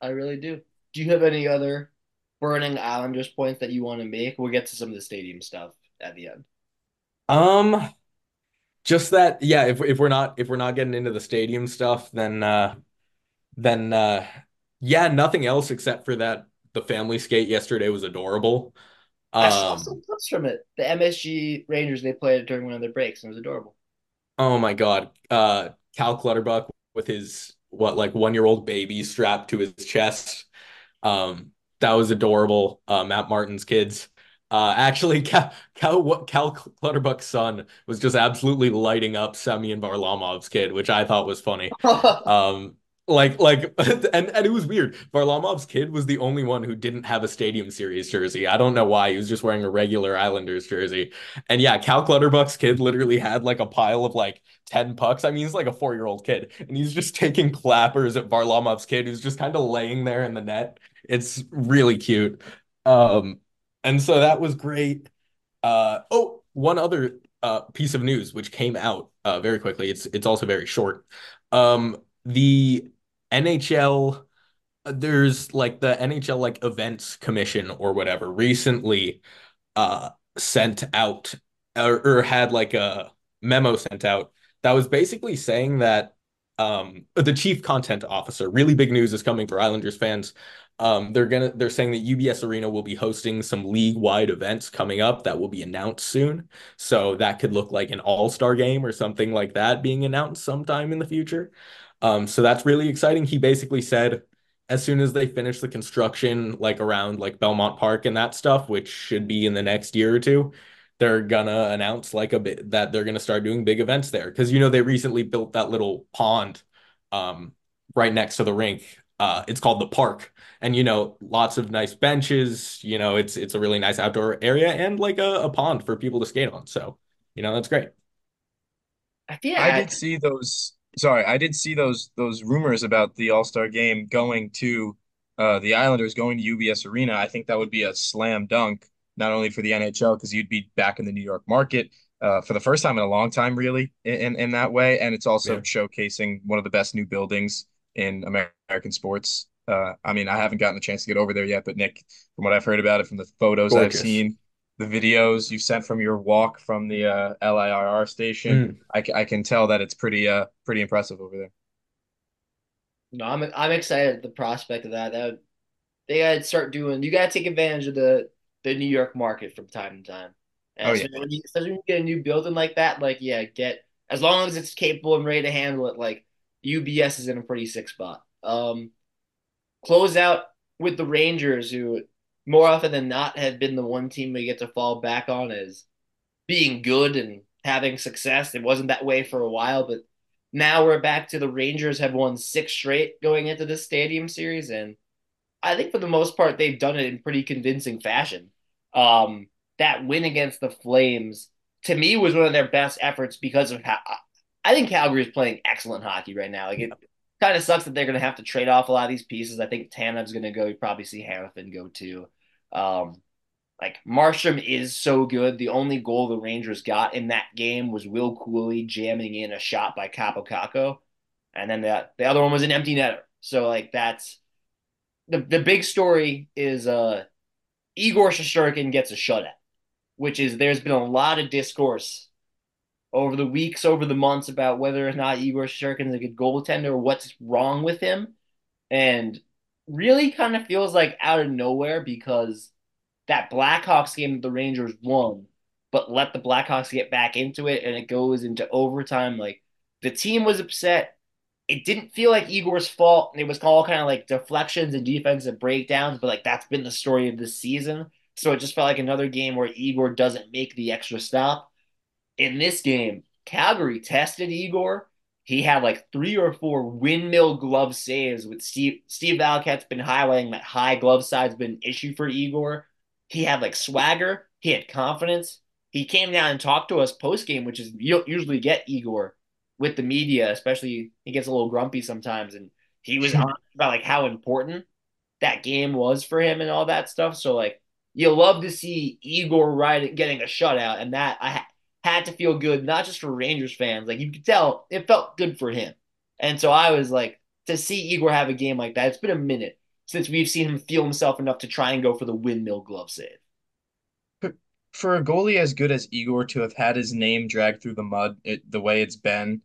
Speaker 2: I really do. Do you have any other burning Islanders points that you want to make? We'll get to some of the stadium stuff at the end.
Speaker 4: Um, just that, yeah. If if we're not if we're not getting into the stadium stuff, then uh, then uh, yeah, nothing else except for that. The family skate yesterday was adorable.
Speaker 2: I saw some
Speaker 4: Um,
Speaker 2: clips from it. The MSG Rangers they played it during one of their breaks, and it was adorable.
Speaker 4: oh my God. Uh, Cal Clutterbuck with his what like one year old baby strapped to his chest. Um, that was adorable. Uh, Matt Martin's kids. Uh, actually, Cal, Cal, Cal Clutterbuck's son was just absolutely lighting up Semyon Varlamov's kid, which I thought was funny. Um, like, like, and and it was weird. Varlamov's kid was the only one who didn't have a Stadium Series jersey. I don't know why. He was just wearing a regular Islanders jersey. And yeah, Cal Clutterbuck's kid literally had like a pile of like 10 pucks. I mean, he's like a four-year-old kid, and he's just taking clappers at Varlamov's kid, who's just kind of laying there in the net. It's really cute. Um, and so that was great. Uh, oh, one other uh piece of news which came out uh very quickly. It's it's also very short. Um, the NHL, uh, there's like the NHL like events commission or whatever recently uh sent out or, or had like a memo sent out that was basically saying that um the chief content officer, really big news is coming for Islanders fans. Um, they're gonna they're saying that UBS Arena will be hosting some league-wide events coming up that will be announced soon. So that could look like an all-star game or something like that being announced sometime in the future. Um, so that's really exciting. He basically said as soon as they finish the construction, like around like Belmont Park and that stuff, which should be in the next year or two, they're gonna announce like a bit that they're gonna start doing big events there. Because you know they recently built that little pond um right next to the rink. Uh, it's called the park, and you know lots of nice benches. You know it's it's a really nice outdoor area and like a, a pond for people to skate on. So you know that's great.
Speaker 2: I feel
Speaker 3: I
Speaker 2: I,
Speaker 3: did see those. Sorry, I did see those those rumors about the All-Star game going to uh, the Islanders going to UBS Arena. I think that would be a slam dunk, not only for the NHL because you'd be back in the New York market uh, for the first time in a long time, really, in in that way, and it's also
Speaker 4: Yeah,
Speaker 3: showcasing one of the best new buildings in American sports. Uh, I mean, I haven't gotten a chance to get over there yet, but Nick, from what I've heard about it, from the photos I've seen, the videos you sent from your walk from the uh, LIRR station.
Speaker 4: Mm.
Speaker 3: I, I can tell that it's pretty uh pretty impressive over there.
Speaker 2: no, I'm I'm excited at the prospect of that. That they gotta start doing. You gotta take advantage of the the New York market from time to time.
Speaker 3: Oh
Speaker 2: And
Speaker 3: yeah.
Speaker 2: when you, especially when you get a new building like that, like yeah, get as long as it's capable and ready to handle it. Like UBS is in a pretty sick spot. Um, close out with the Rangers, who more often than not have been the one team we get to fall back on as being good and having success. It wasn't that way for a while, but now we're back to the Rangers have won six straight going into this stadium series, and I think for the most part they've done it in pretty convincing fashion. Um, that win against the Flames to me was one of their best efforts because of how I think Calgary is playing excellent hockey right now. Like it kind of sucks that they're going to have to trade off a lot of these pieces. I think Tanev's going to go. You probably see Hanifin go too. Um, like Markstrom is so good. The only goal the Rangers got in that game was Will Cuylle jamming in a shot by Kaapo Kakko, and then the the other one was an empty netter. So like that's the the big story is uh Igor Shesterkin gets a shutout, which is there's been a lot of discourse over the weeks, over the months about whether or not Igor Shesterkin is a good goaltender what's wrong with him, and really kind of feels like out of nowhere because that Blackhawks game that the Rangers won, but let the Blackhawks get back into it and it goes into overtime. Like the team was upset. It didn't feel like Igor's fault. It was all kind of like deflections and defensive breakdowns, but like that's been the story of this season. So it just felt like another game where Igor doesn't make the extra stop. In this game, Calgary tested Igor. He had like three or four windmill glove saves with Steve. Steve Valiquette's been highlighting that high glove side's been an issue for Igor. He had like swagger. He had confidence. He came down and talked to us post game, which is you don't usually get Igor with the media, especially he gets a little grumpy sometimes. And he was on about like how important that game was for him and all that stuff. So like you love to see Igor right getting a shutout, and that I had to feel good, not just for Rangers fans. Like you could tell, it felt good for him. And so I was like, to see Igor have a game like that, it's been a minute since we've seen him feel himself enough to try and go for the windmill glove save.
Speaker 3: For a goalie as good as Igor to have had his name dragged through the mud it, the way it's been,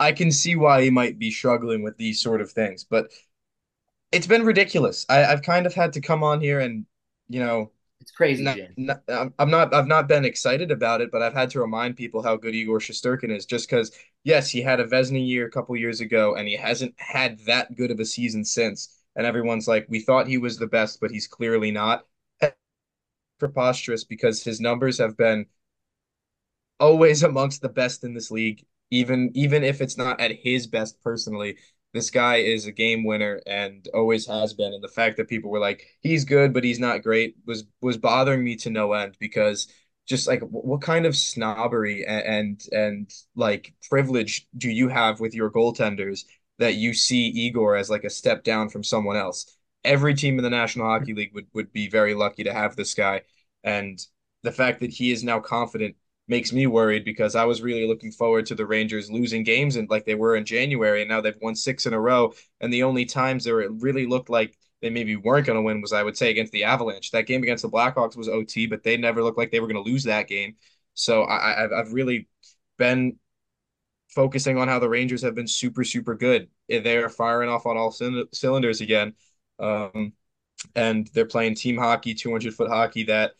Speaker 3: I can see why he might be struggling with these sort of things. But it's been ridiculous. I, I've kind of had to come on here and, you know,
Speaker 2: It's crazy,
Speaker 3: not, not, I'm not I've not been excited about it, but I've had to remind people how good Igor Shesterkin is just because yes, he had a Vezina year a couple years ago and he hasn't had that good of a season since. And everyone's like, we thought he was the best, but he's clearly not. Preposterous because his numbers have been always amongst the best in this league, even even if it's not at his best personally. This guy is a game winner and always has been. And the fact that people were like, he's good, but he's not great was was bothering me to no end because just like what kind of snobbery and, and and like privilege do you have with your goaltenders that you see Igor as like a step down from someone else? Every team in the National Hockey League would would be very lucky to have this guy. And the fact that he is now confident makes me worried because I was really looking forward to the Rangers losing games and like they were in January and now they've won six in a row. And the only times there it really looked like they maybe weren't going to win was I would say against the Avalanche. That game against the Blackhawks was OT, but they never looked like they were going to lose that game. So I, I've I've really been focusing on how the Rangers have been super super good. They're firing off on all cylinders again. Um, and they're playing team hockey, 200 foot hockey that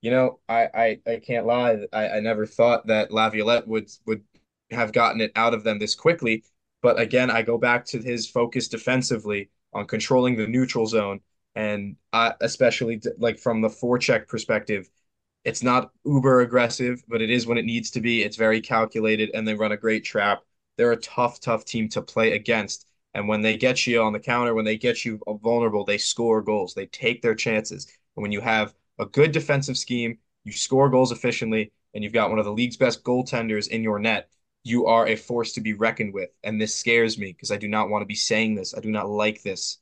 Speaker 3: you know, I I, I can't lie. I, I never thought that Laviolette would would have gotten it out of them this quickly. But again, I go back to his focus defensively on controlling the neutral zone, and uh, especially like from the forecheck perspective, it's not uber aggressive, but it is when it needs to be. It's very calculated, and they run a great trap. They're a tough, tough team to play against. And when they get you on the counter, when they get you vulnerable, they score goals. They take their chances. And when you have a good defensive scheme, you score goals efficiently, and you've got one of the league's best goaltenders in your net, you are a force to be reckoned with. And this scares me because I do not want to be saying this. I do not like this.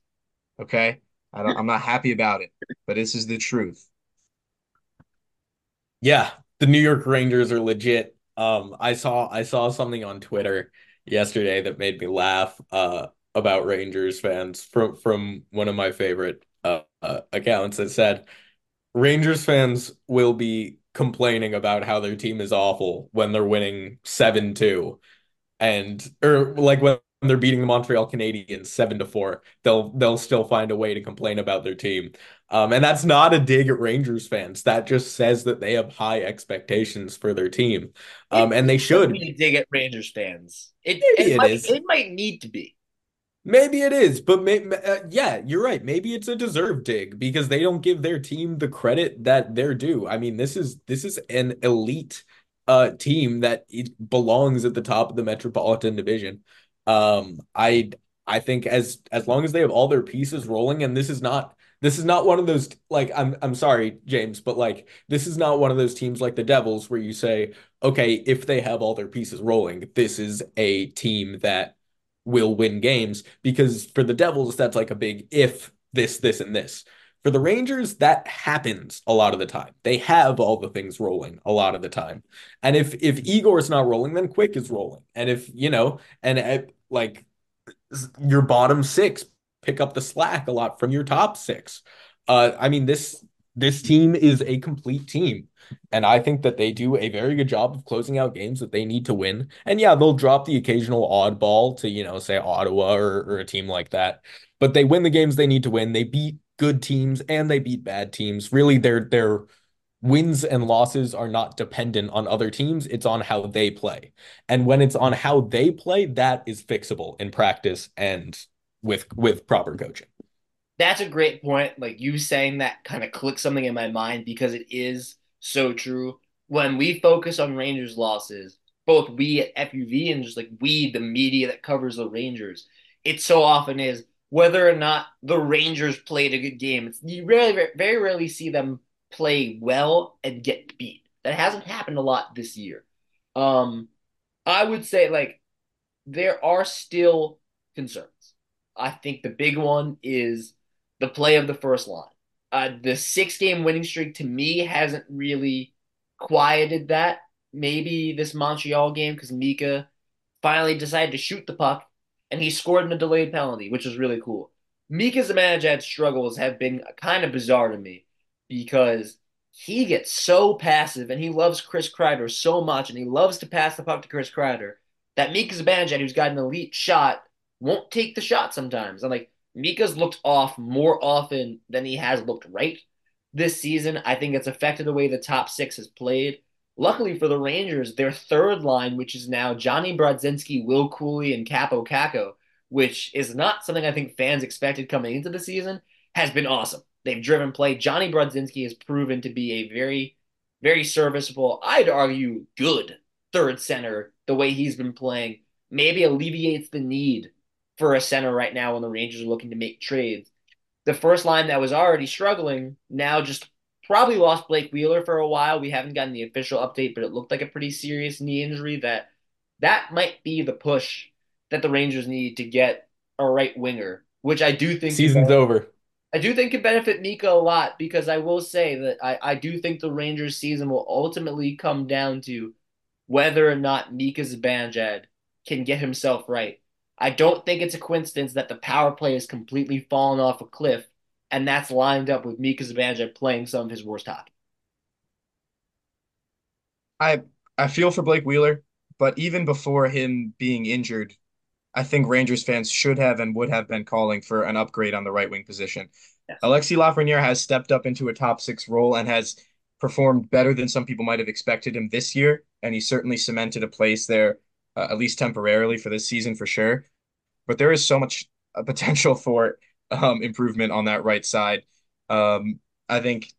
Speaker 3: Okay. I don't, I'm not happy about it, but this is the truth.
Speaker 4: Yeah, the New York Rangers are legit. Um, I saw I saw something on Twitter yesterday that made me laugh uh, about Rangers fans from from one of my favorite uh, uh, accounts that said Rangers fans will be complaining about how their team is awful when they're winning 7-2 and or like when they're beating the Montreal Canadiens 7 to 4 they'll they'll still find a way to complain about their team. Um, and that's not a dig at Rangers fans. That just says that they have high expectations for their team. Um, and they should.
Speaker 2: dig at Rangers fans. It, it, it, might, it might need to be
Speaker 4: Maybe it is, but may, uh, yeah, you're right. Maybe it's a deserved dig because they don't give their team the credit that they're due. I mean, this is this is an elite uh team that belongs at the top of the Metropolitan Division. Um, I I think as as long as they have all their pieces rolling, and this is not this is not one of those like I'm I'm sorry, James, but like this is not one of those teams like the Devils where you say, okay, if they have all their pieces rolling, this is a team that will win games because for the Devils, that's like a big if this, this, and this. For the Rangers, that happens a lot of the time. They have all the things rolling a lot of the time. And if if Igor is not rolling, then Quick is rolling. And if, you know, and uh, like your bottom six pick up the slack a lot from your top six. Uh, I mean, this this team is a complete team. And I think that they do a very good job of closing out games that they need to win. And yeah, they'll drop the occasional oddball to, you know, say Ottawa or, or a team like that. But they win the games they need to win. They beat good teams and they beat bad teams. Really, their their wins and losses are not dependent on other teams. It's on how they play. And when it's on how they play, that is fixable in practice and with with proper coaching.
Speaker 2: That's a great point. Like you saying that kind of clicks something in my mind because it is so true. When we focus on Rangers losses, both we at FUV and just like we, the media that covers the Rangers, it so often is whether or not the Rangers played a good game. It's, you rarely, very rarely see them play well and get beat. That hasn't happened a lot this year. Um, I would say like there are still concerns. I think the big one is the play of the first line. Uh, the six game winning streak to me hasn't really quieted that. Maybe this Montreal game because Mika finally decided to shoot the puck and he scored in a delayed penalty, which was really cool. Mika Zibanejad's struggles have been kind of bizarre to me because he gets so passive and he loves Chris Kreider so much and he loves to pass the puck to Chris Kreider that Mika Zibanejad, who's got an elite shot, won't take the shot sometimes. I'm like Mika's looked off more often than he has looked right this season. I think it's affected the way the top six has played. Luckily for the Rangers, their third line, which is now Jonny Brodzinski, Will Cuylle, and Kaapo Kakko, which is not something I think fans expected coming into the season, has been awesome. They've driven play. Jonny Brodzinski has proven to be a very, very serviceable, I'd argue, good third center. The way he's been playing maybe alleviates the need for a center right now when the Rangers are looking to make trades. The first line that was already struggling now just probably lost Blake Wheeler for a while. We haven't gotten the official update, but it looked like a pretty serious knee injury that that might be the push that the Rangers need to get a right winger, which I do think
Speaker 4: season's over.
Speaker 2: I do think could benefit Mika a lot because I will say that I, I do think the Rangers season will ultimately come down to whether or not Mika Zibanejad can get himself right. I don't think it's a coincidence that the power play has completely fallen off a cliff, and that's lined up with Mika Zibanejad playing some of his worst hockey.
Speaker 3: I I feel for Blake Wheeler, but even before him being injured, I think Rangers fans should have and would have been calling for an upgrade on the right wing position. Yes. Alexis Lafreniere has stepped up into a top six role and has performed better than some people might have expected him this year, and he certainly cemented a place there uh, at least temporarily for this season for sure. But there is so much uh, potential for um, improvement on that right side. Um, I think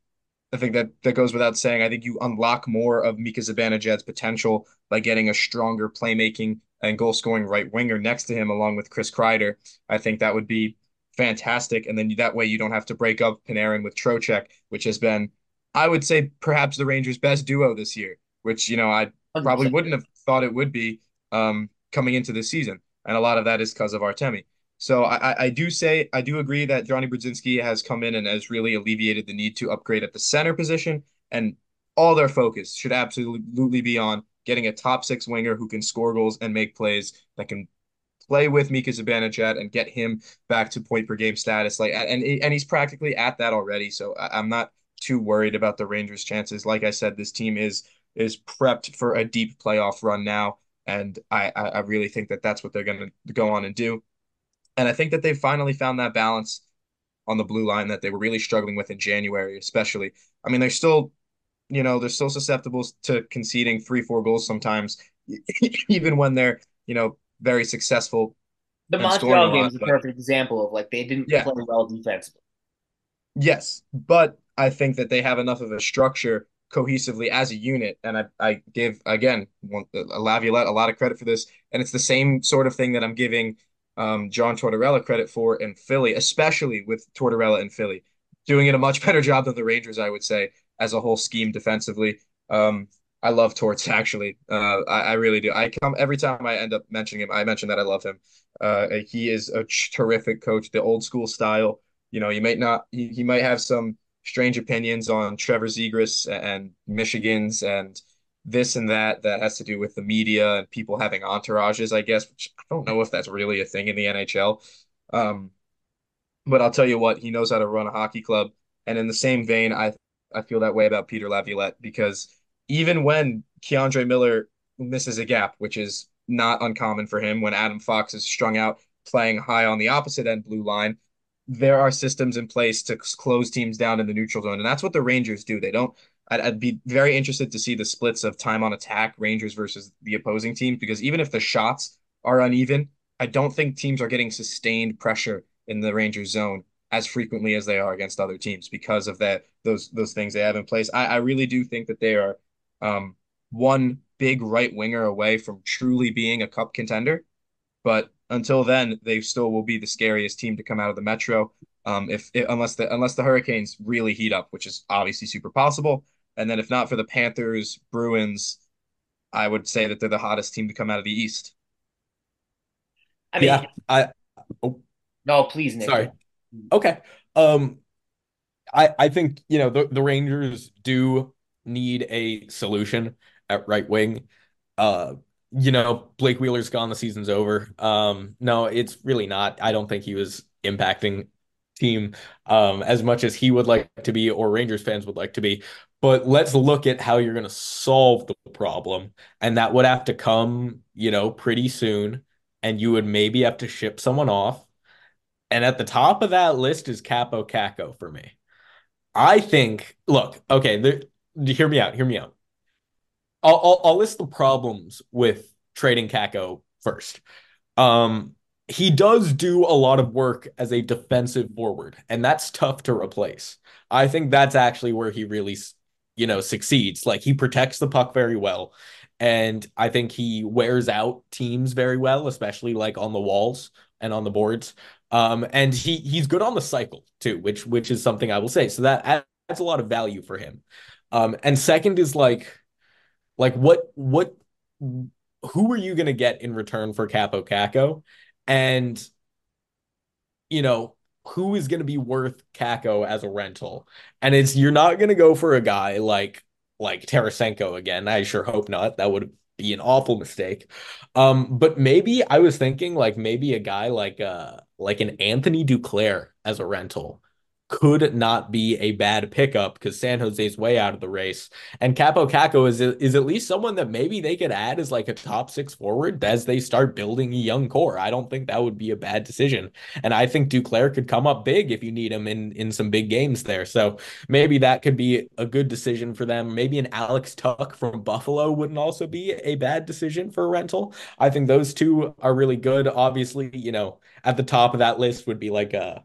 Speaker 3: I think that that goes without saying. I think you unlock more of Mika Zibanejad's potential by getting a stronger playmaking and goal scoring right winger next to him, along with Chris Kreider. I think that would be fantastic. And then that way you don't have to break up Panarin with Trocheck, which has been, I would say, perhaps the Rangers' best duo this year. Which you know I probably wouldn't have thought it would be um, coming into this season, and a lot of that is because of Artemi. So I, I do say I do agree that Jonny Brodzinski has come in and has really alleviated the need to upgrade at the center position, and all their focus should absolutely be on getting a top six winger who can score goals and make plays that can play with Mika Zibanejad and get him back to point per game status. Like and and he's practically at that already. So I'm not too worried about the Rangers' chances. Like I said, this team is is prepped for a deep playoff run now. And I, I really think that that's what they're going to go on and do. And I think that they've finally found that balance on the blue line that they were really struggling with in January, especially. I mean, they're still, you know, they're still susceptible to conceding three, four goals sometimes, even when they're, you know, very successful.
Speaker 2: The Montreal game is a perfect example of like they didn't yeah. play well defensively.
Speaker 3: Yes, but I think that they have enough of a structure cohesively as a unit. And I, I give again Laviolette a lot of credit for this, and it's the same sort of thing that I'm giving um, John Tortorella credit for in Philly, especially with Tortorella in Philly, doing it a much better job than the Rangers, I would say, as a whole scheme defensively. Um, I love Torts actually. Uh, I, I, really do. I come every time I end up mentioning him. I mention that I love him. Uh, he is a terrific coach, the old school style. You know, you might not. He, he might have some strange opinions on Trevor Zegras and Michigan's and this and that that has to do with the media and people having entourages, I guess, which I don't know if that's really a thing in the NHL. Um, but I'll tell you what, he knows how to run a hockey club. And in the same vein, I I feel that way about Peter Laviolette because even when K'Andre Miller misses a gap, which is not uncommon for him when Adam Fox is strung out playing high on the opposite end blue line, there are systems in place to close teams down in the neutral zone, and that's what the Rangers do. They don't. I'd, I'd, be very interested to see the splits of time on attack Rangers versus the opposing team because even if the shots are uneven, I don't think teams are getting sustained pressure in the Rangers zone as frequently as they are against other teams because of that those those things they have in place. I, I really do think that they are um, one big right winger away from truly being a cup contender, but until then, they still will be the scariest team to come out of the Metro. Um, if, if unless the unless the Hurricanes really heat up, which is obviously super possible, and then if not for the Panthers, Bruins, I would say that they're the hottest team to come out of the East.
Speaker 4: I mean, yeah, I.
Speaker 2: Oh. No, please, Nick.
Speaker 4: Sorry. Okay. Um, I I think you know the the Rangers do need a solution at right wing. Uh, you know, Blake Wheeler's gone, the season's over. Um, no, it's really not. I don't think he was impacting team um as much as he would like to be or Rangers fans would like to be. But let's look at how you're going to solve the problem. And that would have to come, you know, pretty soon. And you would maybe have to ship someone off. And at the top of that list is Kaapo Kakko for me. I think, look, okay, there, hear me out, hear me out. I'll, I'll, I'll list the problems with trading Kakko first. Um, he does do a lot of work as a defensive forward, and that's tough to replace. I think that's actually where he really, you know, succeeds. Like he protects the puck very well, and I think he wears out teams very well, especially like on the walls and on the boards. Um, and he he's good on the cycle too, which which is something I will say. So that adds a lot of value for him. Um, and second is like like what what who are you going to get in return for Kaapo Kakko? And you know, who is going to be worth Kakko as a rental? And it's you're not going to go for a guy like like Tarasenko again. I sure hope not. That would be an awful mistake. Um, but maybe I was thinking like maybe a guy like uh like an Anthony Duclair as a rental could not be a bad pickup because San Jose's way out of the race. And Kaapo Kakko is is at least someone that maybe they could add as like a top six forward as they start building a young core. I don't think that would be a bad decision. And I think Duclair could come up big if you need him in in some big games there. So maybe that could be a good decision for them. Maybe an Alex Tuch from Buffalo wouldn't also be a bad decision for a rental. I think those two are really good. Obviously, you know, at the top of that list would be like a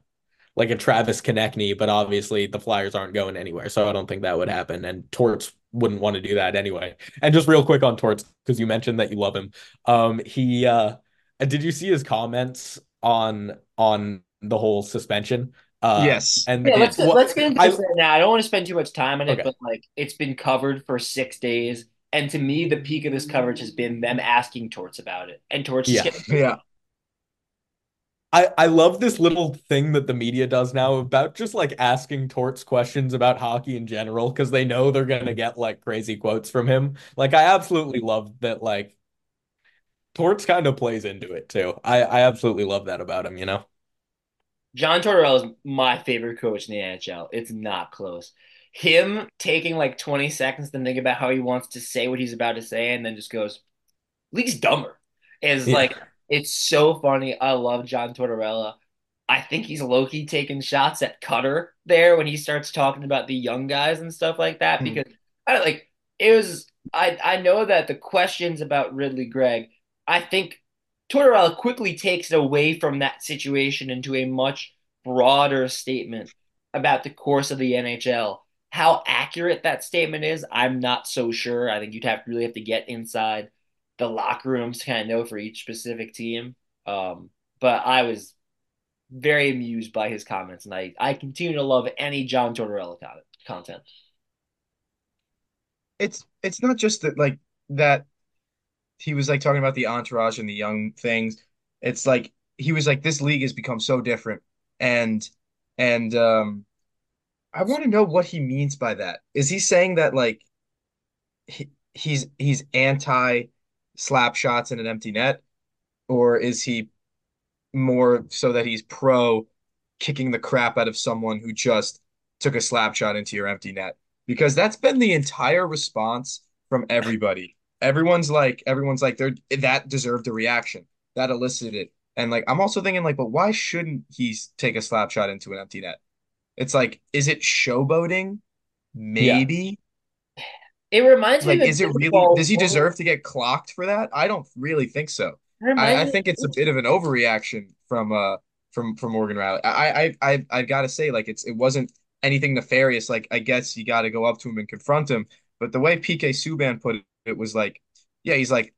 Speaker 4: like a Travis Konecny, but obviously the Flyers aren't going anywhere, so I don't think that would happen. And Torts wouldn't want to do that anyway. And just real quick on Torts, because you mentioned that you love him. Um, he uh, did you see his comments on on the whole suspension?
Speaker 3: Uh, yes.
Speaker 2: And yeah, let's well, let's get into this I, right now. I don't want to spend too much time on it, okay. but like it's been covered for six days. And to me, the peak of this coverage has been them asking Torts about it. And Torts
Speaker 3: yeah. yeah.
Speaker 4: I, I love this little thing that the media does now about just like asking Torts questions about hockey in general because they know they're gonna mm. get like crazy quotes from him. Like I absolutely love that like Torts kind of plays into it too. I, I absolutely love that about him, you know.
Speaker 2: John Tortorella is my favorite coach in the NHL. It's not close. Him taking like 20 seconds to think about how he wants to say what he's about to say and then just goes, league's dumber. Is yeah. like it's so funny. I love John Tortorella. I think he's low key taking shots at Cutter there when he starts talking about the young guys and stuff like that. Hmm. Because I like it was. I I know that the questions about Ridley Greig. I think Tortorella quickly takes it away from that situation into a much broader statement about the course of the NHL. How accurate that statement is, I'm not so sure. I think you'd have to really have to get inside the locker rooms kind of know for each specific team. Um, but I was very amused by his comments, and I, I continue to love any John Tortorella content.
Speaker 3: It's it's not just that like that he was like talking about the entourage and the young things. It's like he was like this league has become so different, and and um, I want to know what he means by that. Is he saying that like he, he's he's anti slap shots in an empty net, or is he more so that he's pro kicking the crap out of someone who just took a slap shot into your empty net? Because that's been the entire response from everybody. Everyone's like, everyone's like, they're that deserved a reaction. That elicited it. And like, I'm also thinking, like, but why shouldn't he take a slap shot into an empty net? It's like, is it showboating? Maybe.
Speaker 2: It reminds me.
Speaker 3: like,
Speaker 2: me.
Speaker 3: is it really? Does he deserve to get clocked for that? I don't really think so. I, I, think it's a bit of an overreaction from uh from from Morgan Rielly. I I I I gotta say, like it's it wasn't anything nefarious. Like I guess you got to go up to him and confront him. But the way PK Subban put it, it was like, yeah, he's like,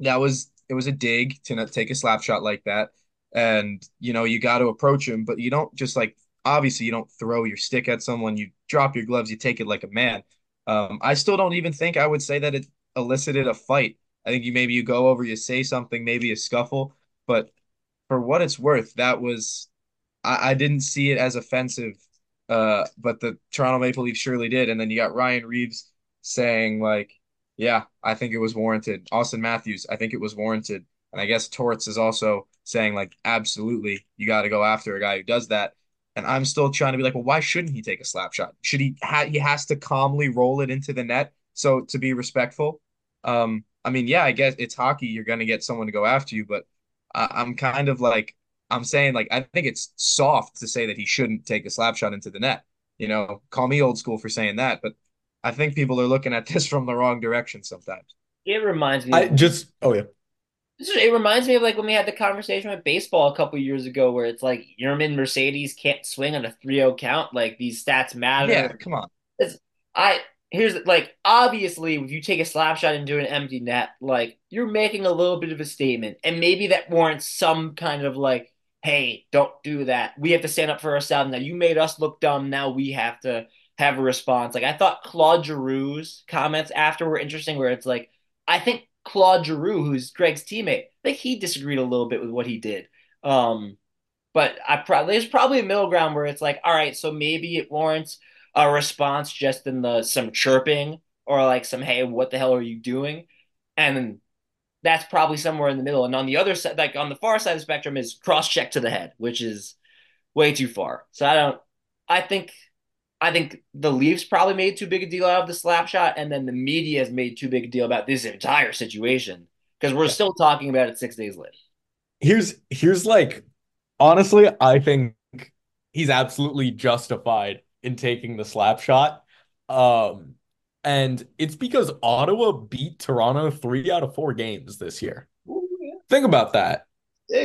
Speaker 3: that was it was a dig to not take a slap shot like that, and you know you got to approach him, but you don't just like obviously you don't throw your stick at someone. You drop your gloves, you take it like a man. Um, I still don't even think I would say that it elicited a fight. I think you maybe you go over, you say something, maybe a scuffle, but for what it's worth, that was I, I didn't see it as offensive Uh, but the Toronto Maple Leafs surely did. And then you got Ryan Reaves saying like, "Yeah, I think it was warranted." Auston Matthews, I think it was warranted. And I guess Torts is also saying like, "Absolutely, you got to go after a guy who does that." And I'm still trying to be like, well, why shouldn't he take a slap shot? Should he? Ha he has to calmly roll it into the net. So to be respectful, um, I mean, yeah, I guess it's hockey. You're gonna get someone to go after you, but I I'm kind of like I'm saying like I think it's soft to say that he shouldn't take a slap shot into the net. You know, call me old school for saying that, but I think people are looking at this from the wrong direction sometimes.
Speaker 2: It reminds me.
Speaker 4: I just oh yeah.
Speaker 2: It reminds me of like when we had the conversation with baseball a couple years ago, where it's like Yermin Mercedes can't swing on a 3-0 count. Like these stats matter.
Speaker 3: Yeah, come on.
Speaker 2: It's, I here's like obviously if you take a slap shot into an empty net, like you're making a little bit of a statement, and maybe that warrants some kind of like, hey, don't do that. We have to stand up for ourselves now. You made us look dumb. Now we have to have a response. Like I thought Claude Giroux's comments after were interesting, where it's like I think Claude Giroux, who's Greig's teammate, I think he disagreed a little bit with what he did. Um, but I probably there's probably a middle ground where it's like, all right, so maybe it warrants a response just in the some chirping or like some hey, what the hell are you doing? And that's probably somewhere in the middle. And on the other side, like on the far side of the spectrum, is cross check to the head, which is way too far. So I don't. I think I think the Leafs probably made too big a deal out of the slap shot, and then the media has made too big a deal about this entire situation because we're still talking about it six days later.
Speaker 4: Here's here's like honestly, I think he's absolutely justified in taking the slap shot. Um, and it's because Ottawa beat Toronto three out of four games this year. Think about that.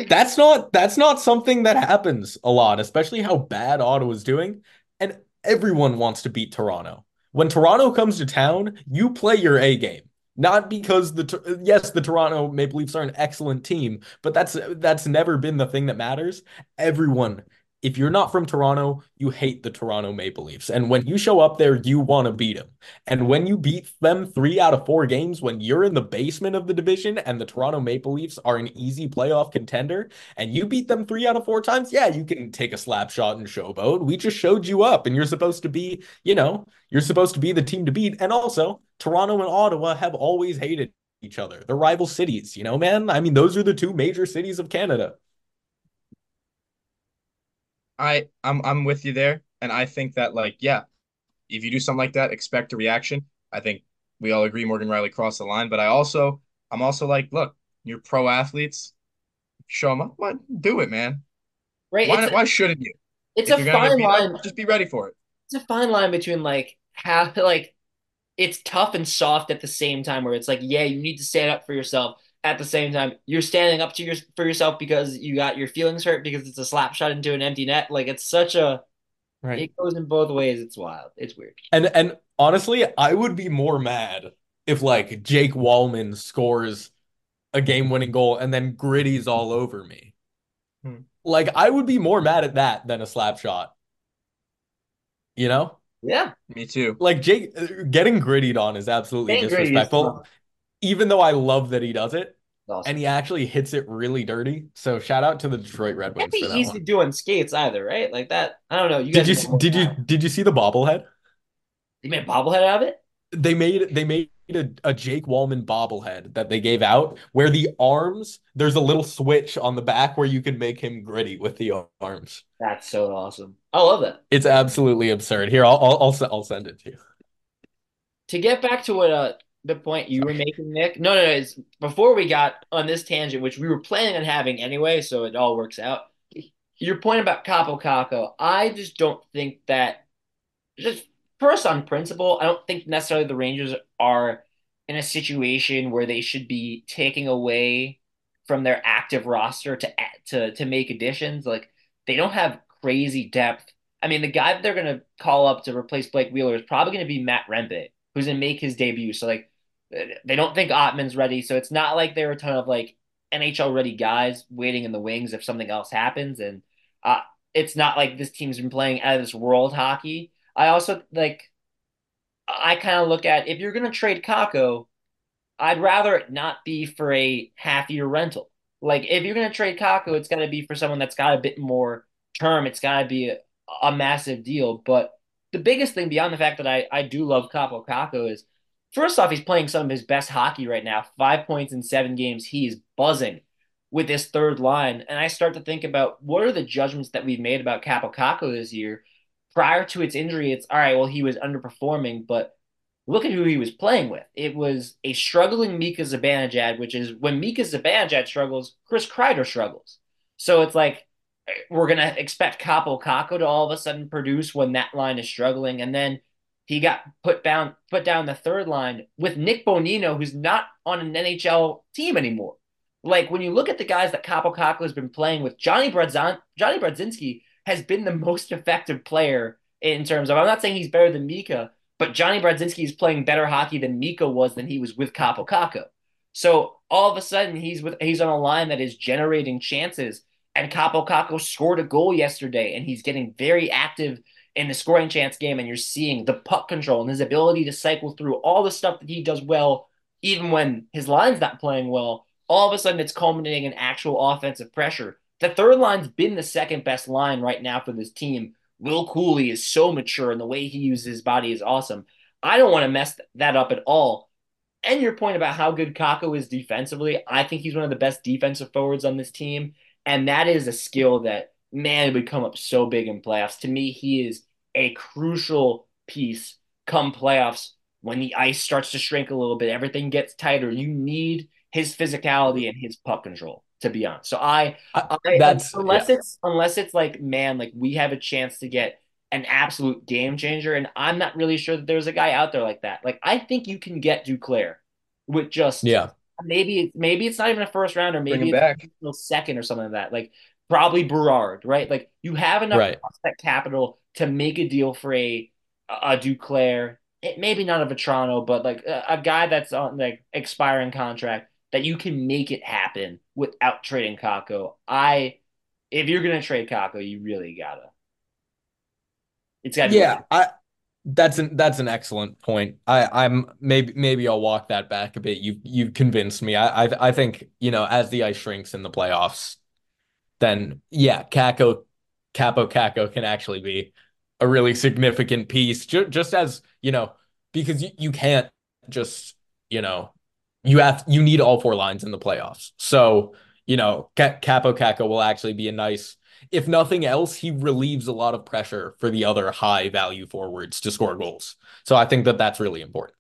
Speaker 4: That's not that's not something that happens a lot, especially how bad Ottawa's doing. And everyone wants to beat Toronto. When Toronto comes to town, you play your A game. Not because the yes, the Toronto Maple Leafs are an excellent team, but that's that's never been the thing that matters. Everyone if you're not from Toronto, you hate the Toronto Maple Leafs. And when you show up there, you want to beat them. And when you beat them three out of four games, when you're in the basement of the division and the Toronto Maple Leafs are an easy playoff contender, and you beat them three out of four times, yeah, you can take a slap shot and showboat. We just showed you up, and you're supposed to be, you know, you're supposed to be the team to beat. And also, Toronto and Ottawa have always hated each other. They're rival cities, you know, man. I mean, those are the two major cities of Canada.
Speaker 3: I I'm I'm with you there, and I think that like yeah, if you do something like that, expect a reaction. I think we all agree Morgan Rielly crossed the line, but I also I'm also like, look, you're pro athletes, show them up, what, do it, man.
Speaker 2: Right?
Speaker 3: Why why shouldn't you?
Speaker 2: it's
Speaker 3: If
Speaker 2: a
Speaker 3: you're gonna get
Speaker 2: fine line.
Speaker 3: up, just be ready for it.
Speaker 2: It's a fine line between like how like it's tough and soft at the same time where it's like, yeah, you need to stand up for yourself. At the same time, you're standing up to your for yourself because you got your feelings hurt because it's a slap shot into an empty net. Like it's such a
Speaker 4: Right.
Speaker 2: it goes in both ways. It's wild. It's weird.
Speaker 4: And and honestly, I would be more mad if like Jake Walman scores a game-winning goal and then Gritty's all over me.
Speaker 3: Hmm.
Speaker 4: Like I would be more mad at that than a slap shot. You know?
Speaker 2: Yeah.
Speaker 3: Me too.
Speaker 4: Like Jake getting grittied on is absolutely
Speaker 2: Getting gritty is
Speaker 4: disrespectful, even though I love that he does it
Speaker 2: It's awesome.
Speaker 4: and he actually hits it really dirty. So shout out to the Detroit Red
Speaker 2: Can't
Speaker 4: Wings
Speaker 2: be
Speaker 4: for
Speaker 2: easy
Speaker 4: one.
Speaker 2: doing skates either, right? Like that. I don't know. You
Speaker 4: Did you
Speaker 2: more
Speaker 4: did you did you see the bobblehead?
Speaker 2: You made a bobblehead out of it?
Speaker 4: they made they made a, a Jake Walman bobblehead that they gave out where the arms there's a little switch on the back where you can make him gritty with the arms.
Speaker 2: That's so awesome. I love that.
Speaker 4: It's absolutely absurd. Here, I'll I'll I'll, I'll send it to you.
Speaker 2: to get back to what uh the point you were making, Nick. No, no, no. It's before we got on this tangent, which we were planning on having anyway, so it all works out. Your point about Kaapo Kakko, I just don't think that just first on principle, I don't think necessarily the Rangers are in a situation where they should be taking away from their active roster to to to make additions. Like they don't have crazy depth. I mean, the guy that they're gonna call up to replace Blake Wheeler is probably gonna be Matt Rempe, who's gonna make his debut. So like they don't think Othmann's ready. So it's not like there are a ton of like NHL ready guys waiting in the wings if something else happens. And uh, it's not like this team's been playing out of this world hockey. I also like I kind of look at if you're gonna trade Kakko, I'd rather it not be for a half year rental. Like if you're gonna trade Kakko, it's gotta be for someone that's got a bit more term. It's gotta be a, a massive deal. But the biggest thing beyond the fact that I, I do love Kaapo Kakko is first off, he's playing some of his best hockey right now. Five points in seven games. He's buzzing with this third line. And I start to think about what are the judgments that we've made about Kaapo Kakko this year. Prior to its injury, it's all right, well, he was underperforming, but look at who he was playing with. It was a struggling Mika Zibanejad, which is when Mika Zibanejad struggles, Chris Kreider struggles. So it's like we're gonna expect Kaapo Kakko to all of a sudden produce when that line is struggling, and then he got put down put down the third line with Nick Bonino, who's not on an NHL team anymore. Like when you look at the guys that Kaapo Kakko has been playing with, Jonny Bradzan, Jonny Brodzinski has been the most effective player in terms of. I'm not saying he's better than Mika, but Jonny Brodzinski is playing better hockey than Mika was than he was with Kaapo Kakko. So all of a sudden he's with he's on a line that is generating chances. And Kaapo Kakko scored a goal yesterday, and he's getting very active in the scoring chance game. And you're seeing the puck control and his ability to cycle through all the stuff that he does well, even when his line's not playing well. All of a sudden, it's culminating in actual offensive pressure. The third line's been the second best line right now for this team Will Cuylle is so mature and the way he uses his body is awesome. I don't want to mess that up at all. And your point about how good Kakko is defensively, I think he's one of the best defensive forwards on this team. And that is a skill that, man, would come up so big in playoffs. To me, he is a crucial piece come playoffs when the ice starts to shrink a little bit, everything gets tighter. You need his physicality and his puck control to be honest. So I, I that's unless yeah. it's unless it's like man, like we have a chance to get an absolute game changer, and I'm not really sure that there's a guy out there like that. Like I think you can get Duclair with just
Speaker 4: yeah.
Speaker 2: Maybe maybe it's not even a first round, or maybe it's back. a second or something like that. Like probably Berard, right? Like you have enough right. prospect capital to make a deal for a a Duclair. It maybe not a Vatrano, but like a, a guy that's on like expiring contract that you can make it happen without trading Kakko. I, if you're gonna trade Kakko, you really gotta.
Speaker 4: It's gotta. yeah. I that's an that's an excellent point. I I'm maybe maybe I'll walk that back a bit. You you've convinced me. I I I think you know as the ice shrinks in the playoffs, then yeah, Kakko, Kaapo Kakko can actually be a really significant piece. Just just as you know because you, you can't just you know you have you need all four lines in the playoffs. So you know, Kaapo Kakko will actually be a nice. If nothing else, he relieves a lot of pressure for the other high value forwards to score goals. So I think that that's really important.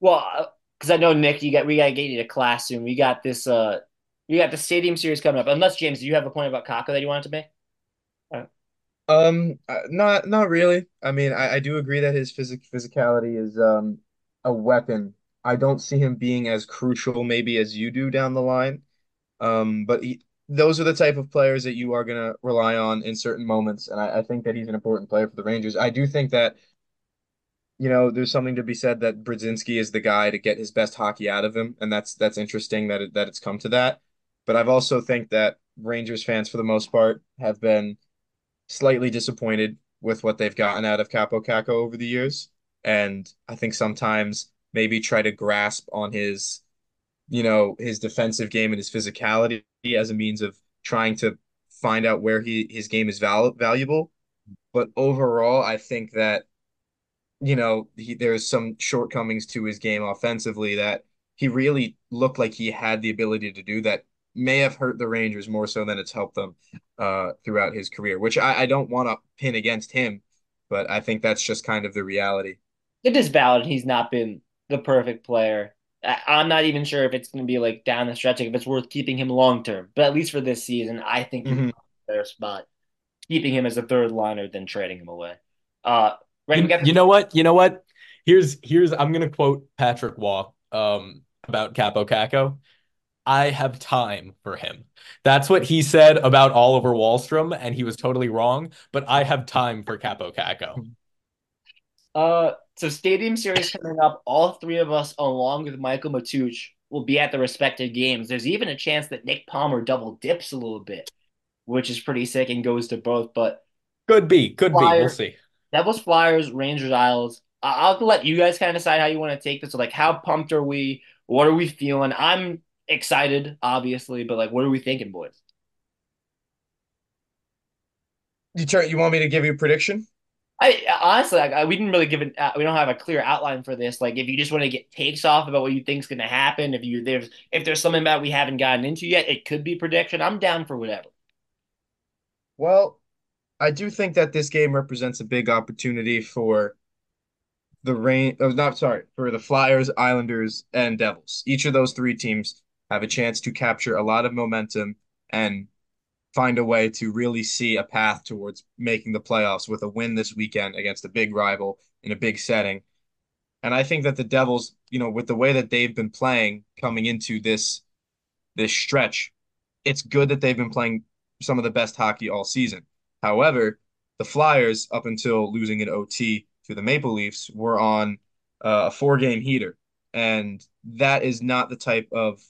Speaker 2: Well, because uh, I know Nick, you got we got to get you to class soon. We got this. uh We got the Stadium Series coming up. Unless James, do you have a point about Kakko that you wanted to make?
Speaker 3: Um, uh, not not really. I mean, I, I do agree that his physic physicality is um a weapon I don't see him being as crucial maybe as you do down the line. Um, but he, those are the type of players that you are going to rely on in certain moments. And I, I, think that he's an important player for the Rangers. I do think that, you know, there's something to be said that Brodzinski is the guy to get his best hockey out of him. And that's that's interesting that it, that it's come to that. But I've also think that Rangers fans, for the most part, have been slightly disappointed with what they've gotten out of Kaapo Kakko over the years. And I think sometimes maybe try to grasp on his, you know, his defensive game and his physicality as a means of trying to find out where he his game is val- valuable. But overall, I think that, you know, he, there's some shortcomings to his game offensively that he really looked like he had the ability to do that may have hurt the Rangers more so than it's helped them uh, throughout his career, which I, I don't want to pin against him, but I think that's just kind of the reality.
Speaker 2: It is valid. He's not been the perfect player. I, am not even sure if it's going to be like down the stretch, if it's worth keeping him long term. But at least for this season, I think mm-hmm. better spot keeping him as a third liner than trading him away. Uh,
Speaker 4: right, you, you know what? You know what? Here's here's I'm going to quote Patrick Roy um, about Kaapo Kakko. I have time for him. That's what he said about Oliver Wahlstrom, and he was totally wrong. But I have time for Kaapo Kakko.
Speaker 2: Uh, so Stadium Series coming up. All three of us, along with Michael Matuch, will be at the respective games. There's even a chance that Nick Palmer double dips a little bit, which is pretty sick and goes to both. But
Speaker 4: could be, could Flyers, be. We'll see.
Speaker 2: Devils, Flyers, Rangers, Isles. I'll let you guys kind of decide how you want to take this. So like, how pumped are we? What are we feeling? I'm excited, obviously, but like, what are we thinking, boys?
Speaker 3: You turn. You want me to give you a prediction?
Speaker 2: I honestly, I, we didn't really give it. Uh, we don't have a clear outline for this. Like, if you just want to get takes off about what you think is going to happen, if you there's if there's something that we haven't gotten into yet, it could be prediction. I'm down for whatever.
Speaker 3: Well, I do think that this game represents a big opportunity for the rain. Oh, not sorry for the Flyers, Islanders, and Devils. Each of those three teams have a chance to capture a lot of momentum and find a way to really see a path towards making the playoffs with a win this weekend against a big rival in a big setting. And I think that the Devils, you know, with the way that they've been playing coming into this this stretch, it's good that they've been playing some of the best hockey all season. However, the Flyers, up until losing in OT to the Maple Leafs, were on uh, a four game heater. And that is not the type of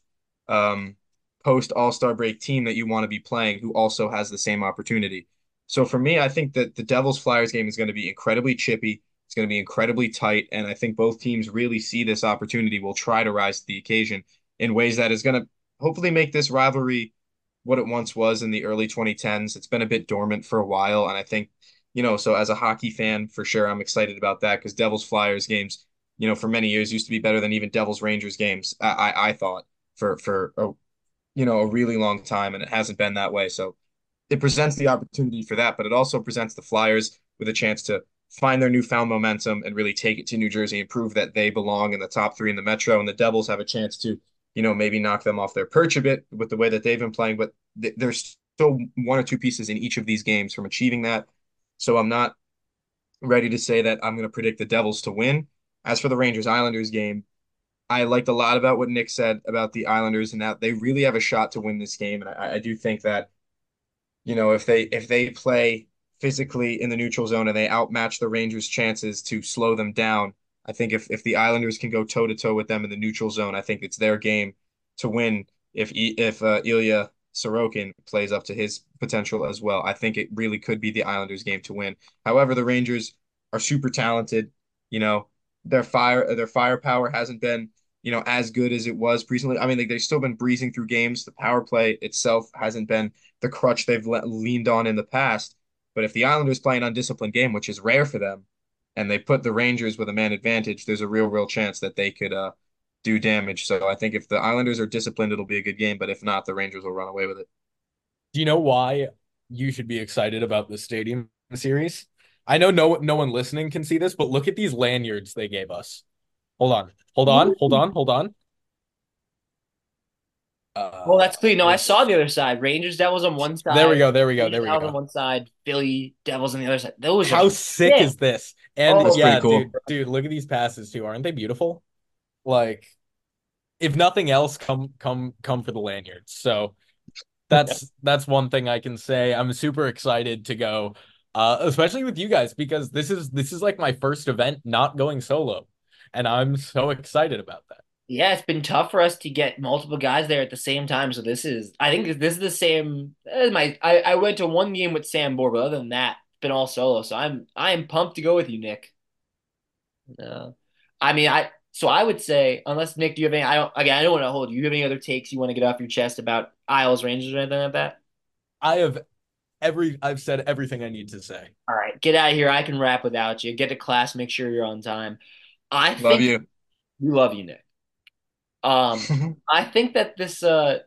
Speaker 3: um, post All Star break team that you want to be playing who also has the same opportunity. So for me, I think that the Devils Flyers game is going to be incredibly chippy. It's going to be incredibly tight. And I think both teams really see this opportunity, will try to rise to the occasion in ways that is going to hopefully make this rivalry what it once was in the early 2010s. It's been a bit dormant for a while, and I think, you know, so as a hockey fan, for sure, I'm excited about that because Devils Flyers games, you know, for many years used to be better than even Devils Rangers games. I I, I thought for for a, you know a really long time, and it hasn't been that way. So it presents the opportunity for that, but it also presents the Flyers with a chance to find their newfound momentum and really take it to New Jersey and prove that they belong in the top three in the Metro. And the Devils have a chance to you know, maybe knock them off their perch a bit with the way that they've been playing. But th- there's still one or two pieces in each of these games from achieving that. So I'm not ready to say that I'm going to predict the Devils to win. As for the Rangers Islanders game, I liked a lot about what Nick said about the Islanders and that they really have a shot to win this game. And I, I do think that, you know, if they if they play physically in the neutral zone and they outmatch the Rangers' chances to slow them down, I think if if the Islanders can go toe to toe with them in the neutral zone, I think it's their game to win. If if uh, Ilya Sorokin plays up to his potential as well, I think it really could be the Islanders' game to win. However, the Rangers are super talented. You know, their fire their firepower hasn't been you know as good as it was recently. I mean, like, they've still been breezing through games. The power play itself hasn't been the crutch they've le- leaned on in the past. But if the Islanders play an undisciplined game, which is rare for them, and they put the Rangers with a man advantage, there's a real, real chance that they could uh, do damage. So I think if the Islanders are disciplined, it'll be a good game. But if not, the Rangers will run away with it.
Speaker 4: Do you know why you should be excited about the Stadium Series? I know no no one listening can see this, but look at these lanyards they gave us. Hold on, hold on, hold on, hold on.
Speaker 2: Uh, well, that's clean. No, I saw the other side. Rangers, Devils on one side.
Speaker 4: There we go. There we go. There we go.
Speaker 2: on one side. Philly, Devils on the other side. Those.
Speaker 4: How sick, sick is this? And oh, yeah, cool. dude, dude, look at these passes too. Aren't they beautiful? Like, if nothing else, come come come for the lanyards. So that's yeah. that's one thing I can say. I'm super excited to go, uh, especially with you guys because this is this is like my first event not going solo, and I'm so excited about that.
Speaker 2: Yeah, it's been tough for us to get multiple guys there at the same time. So this is, I think this is the same. My, I, I went to one game with Sam Bohr, but other than that, it's been all solo. So I'm, I am pumped to go with you, Nick. No, I mean, I. So I would say, unless Nick, do you have any? I don't. Again, I don't want to hold you. You have any other takes you want to get off your chest about Isles Rangers or anything like that?
Speaker 4: I have every. I've said everything I need to say.
Speaker 2: All right, get out of here. I can rap without you. Get to class. Make sure you're on time. I
Speaker 3: love you.
Speaker 2: We love you, Nick. Um, I think that this uh,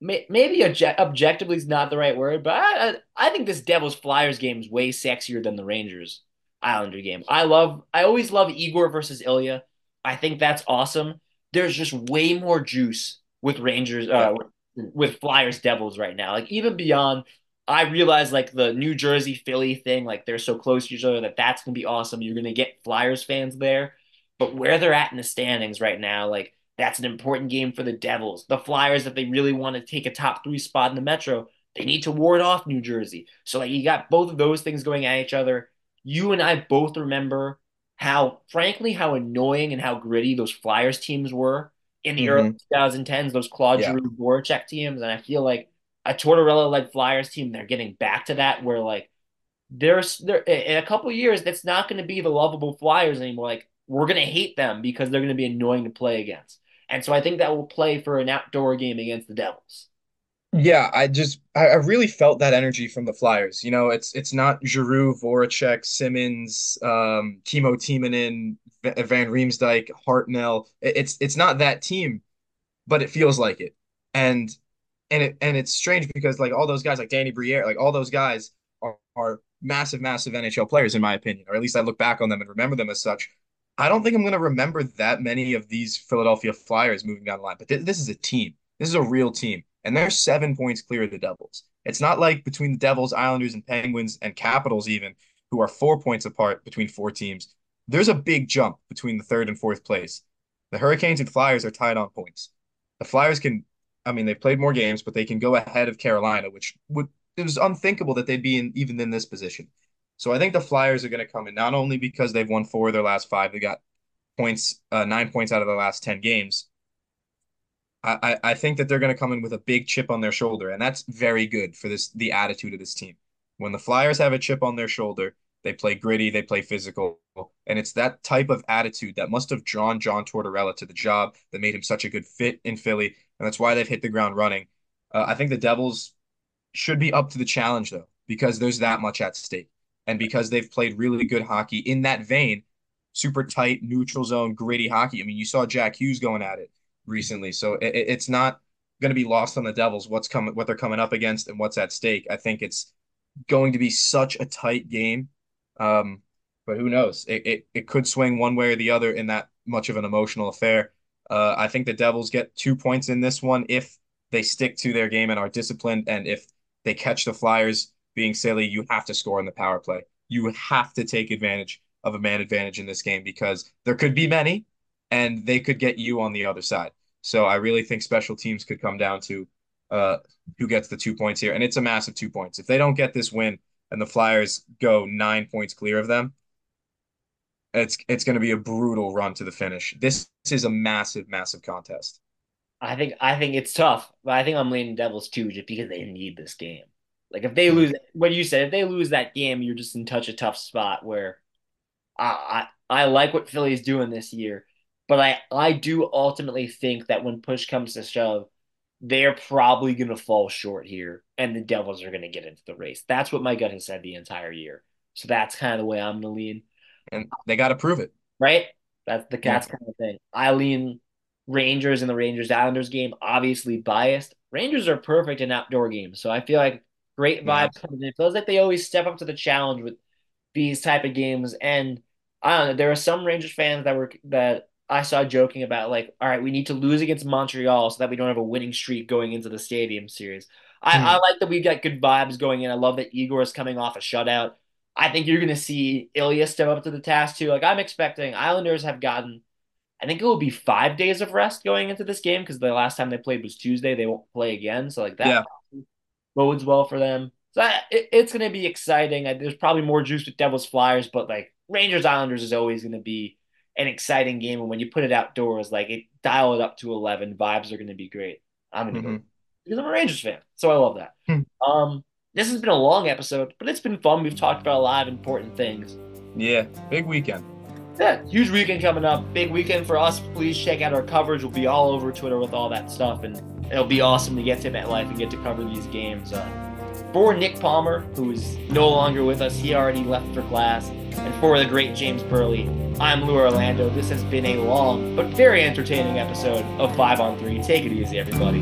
Speaker 2: may, maybe object- objectively is not the right word, but I, I, I think this Devils Flyers game is way sexier than the Rangers Islander game. I love I always love Igor versus Ilya. I think that's awesome. There's just way more juice with Rangers uh, with, with Flyers Devils right now. Like even beyond I realize like the New Jersey Philly thing, like they're so close to each other that that's gonna be awesome. You're gonna get Flyers fans there, but where they're at in the standings right now, like that's an important game for the Devils. The Flyers, if they really want to take a top three spot in the Metro, they need to ward off New Jersey. So like you got both of those things going at each other. You and I both remember how, frankly, how annoying and how gritty those Flyers teams were in the mm-hmm. early 2010s. Those Claude yeah. Giroux, Voracek teams, and I feel like a Tortorella-led Flyers team, they're getting back to that where like there's there in a couple years that's not going to be the lovable Flyers anymore. Like we're going to hate them because they're going to be annoying to play against. And so I think that will play for an outdoor game against the Devils.
Speaker 3: Yeah, I just I, really felt that energy from the Flyers. You know, it's it's not Giroux, Voracek, Simmonds, um, Kimmo Timonen, Van Riemsdyk, Hartnell. It- It's it's not that team, but it feels like it. And and it and it's strange because like all those guys like Danny Briere, like all those guys are, are massive, massive NHL players in my opinion, or at least I look back on them and remember them as such. I don't think I'm going to remember that many of these Philadelphia Flyers moving down the line, but th this is a team. This is a real team, and they're seven points clear of the Devils. It's not like between the Devils, Islanders, and Penguins and Capitals even, who are four points apart between four teams. There's a big jump between the third and fourth place. The Hurricanes and Flyers are tied on points. The Flyers can I mean, they've played more games, but they can go ahead of Carolina, which would it was unthinkable that they'd be in even in this position. So I think the Flyers are going to come in not only because they've won four of their last five, they got points, uh, nine points out of the last ten games. I, I think that they're going to come in with a big chip on their shoulder, and that's very good for this the attitude of this team. When the Flyers have a chip on their shoulder, they play gritty, they play physical, and it's that type of attitude that must have drawn John Tortorella to the job that made him such a good fit in Philly, and that's why they've hit the ground running. Uh, I think the Devils should be up to the challenge though, because there's that much at stake, and because they've played really good hockey in that vein, super tight, neutral zone, gritty hockey. I mean, you saw Jack Hughes going at it recently. So it, it's not going to be lost on the Devils what's coming, what they're coming up against, and what's at stake. I think it's going to be such a tight game. Um, but who knows? It, it it could swing one way or the other in that much of an emotional affair. Uh, I think the Devils get two points in this one if they stick to their game and are disciplined, and if they catch the Flyers being silly, you have to score in the power play. You have to take advantage of a man advantage in this game because there could be many, and they could get you on the other side. So I really think special teams could come down to uh, who gets the two points here, and it's a massive two points. If they don't get this win and the Flyers go nine points clear of them, it's it's going to be a brutal run to the finish. This is a massive, massive contest.
Speaker 2: I think I think it's tough, but I think I'm leaning Devils too, just because they need this game. Like if they lose, what you said, if they lose that game, you're just in touch a tough spot where I I, I like what Philly's doing this year, but I I do ultimately think that when push comes to shove, they're probably going to fall short here, and the Devils are going to get into the race. That's what my gut has said the entire year. So that's kind of the way I'm going to lean.
Speaker 3: And they got to prove it.
Speaker 2: Right? That's the cat's yeah. kind of thing. I lean Rangers in the Rangers Islanders game, obviously biased. Rangers are perfect in outdoor games. So I feel like great vibes yeah. coming in. It feels like they always step up to the challenge with these type of games. And I don't know, there are some Rangers fans that were that I saw joking about like, all right, we need to lose against Montreal so that we don't have a winning streak going into the stadium series. I, mm. I like that we've got good vibes going in. I love that Igor is coming off a shutout. I think you're going to see Ilya step up to the task too. Like I'm expecting Islanders have gotten, I think it will be five days of rest going into this game because the last time they played was Tuesday. They won't play again, so like that yeah. bodes well for them. So I, it, it's going to be exciting. There's probably more juice with Devils Flyers, but like Rangers Islanders is always going to be an exciting game. And when you put it outdoors, like it dial it up to 11, vibes are going to be great. I'm going to mm-hmm. go because I'm a Rangers fan. So I love that. Hmm. Um, this has been a long episode, but it's been fun. We've talked about a lot of important things.
Speaker 3: Yeah, big weekend.
Speaker 2: Yeah, huge weekend coming up. Big weekend for us. Please check out our coverage. We'll be all over Twitter with all that stuff, and it'll be awesome to get to MetLife and get to cover these games. Uh, for Nick Palmer, who is no longer with us, he already left for class, and for the great James Birle, I'm Lou Orlando. This has been a long but very entertaining episode of Five on Three. Take it easy, everybody.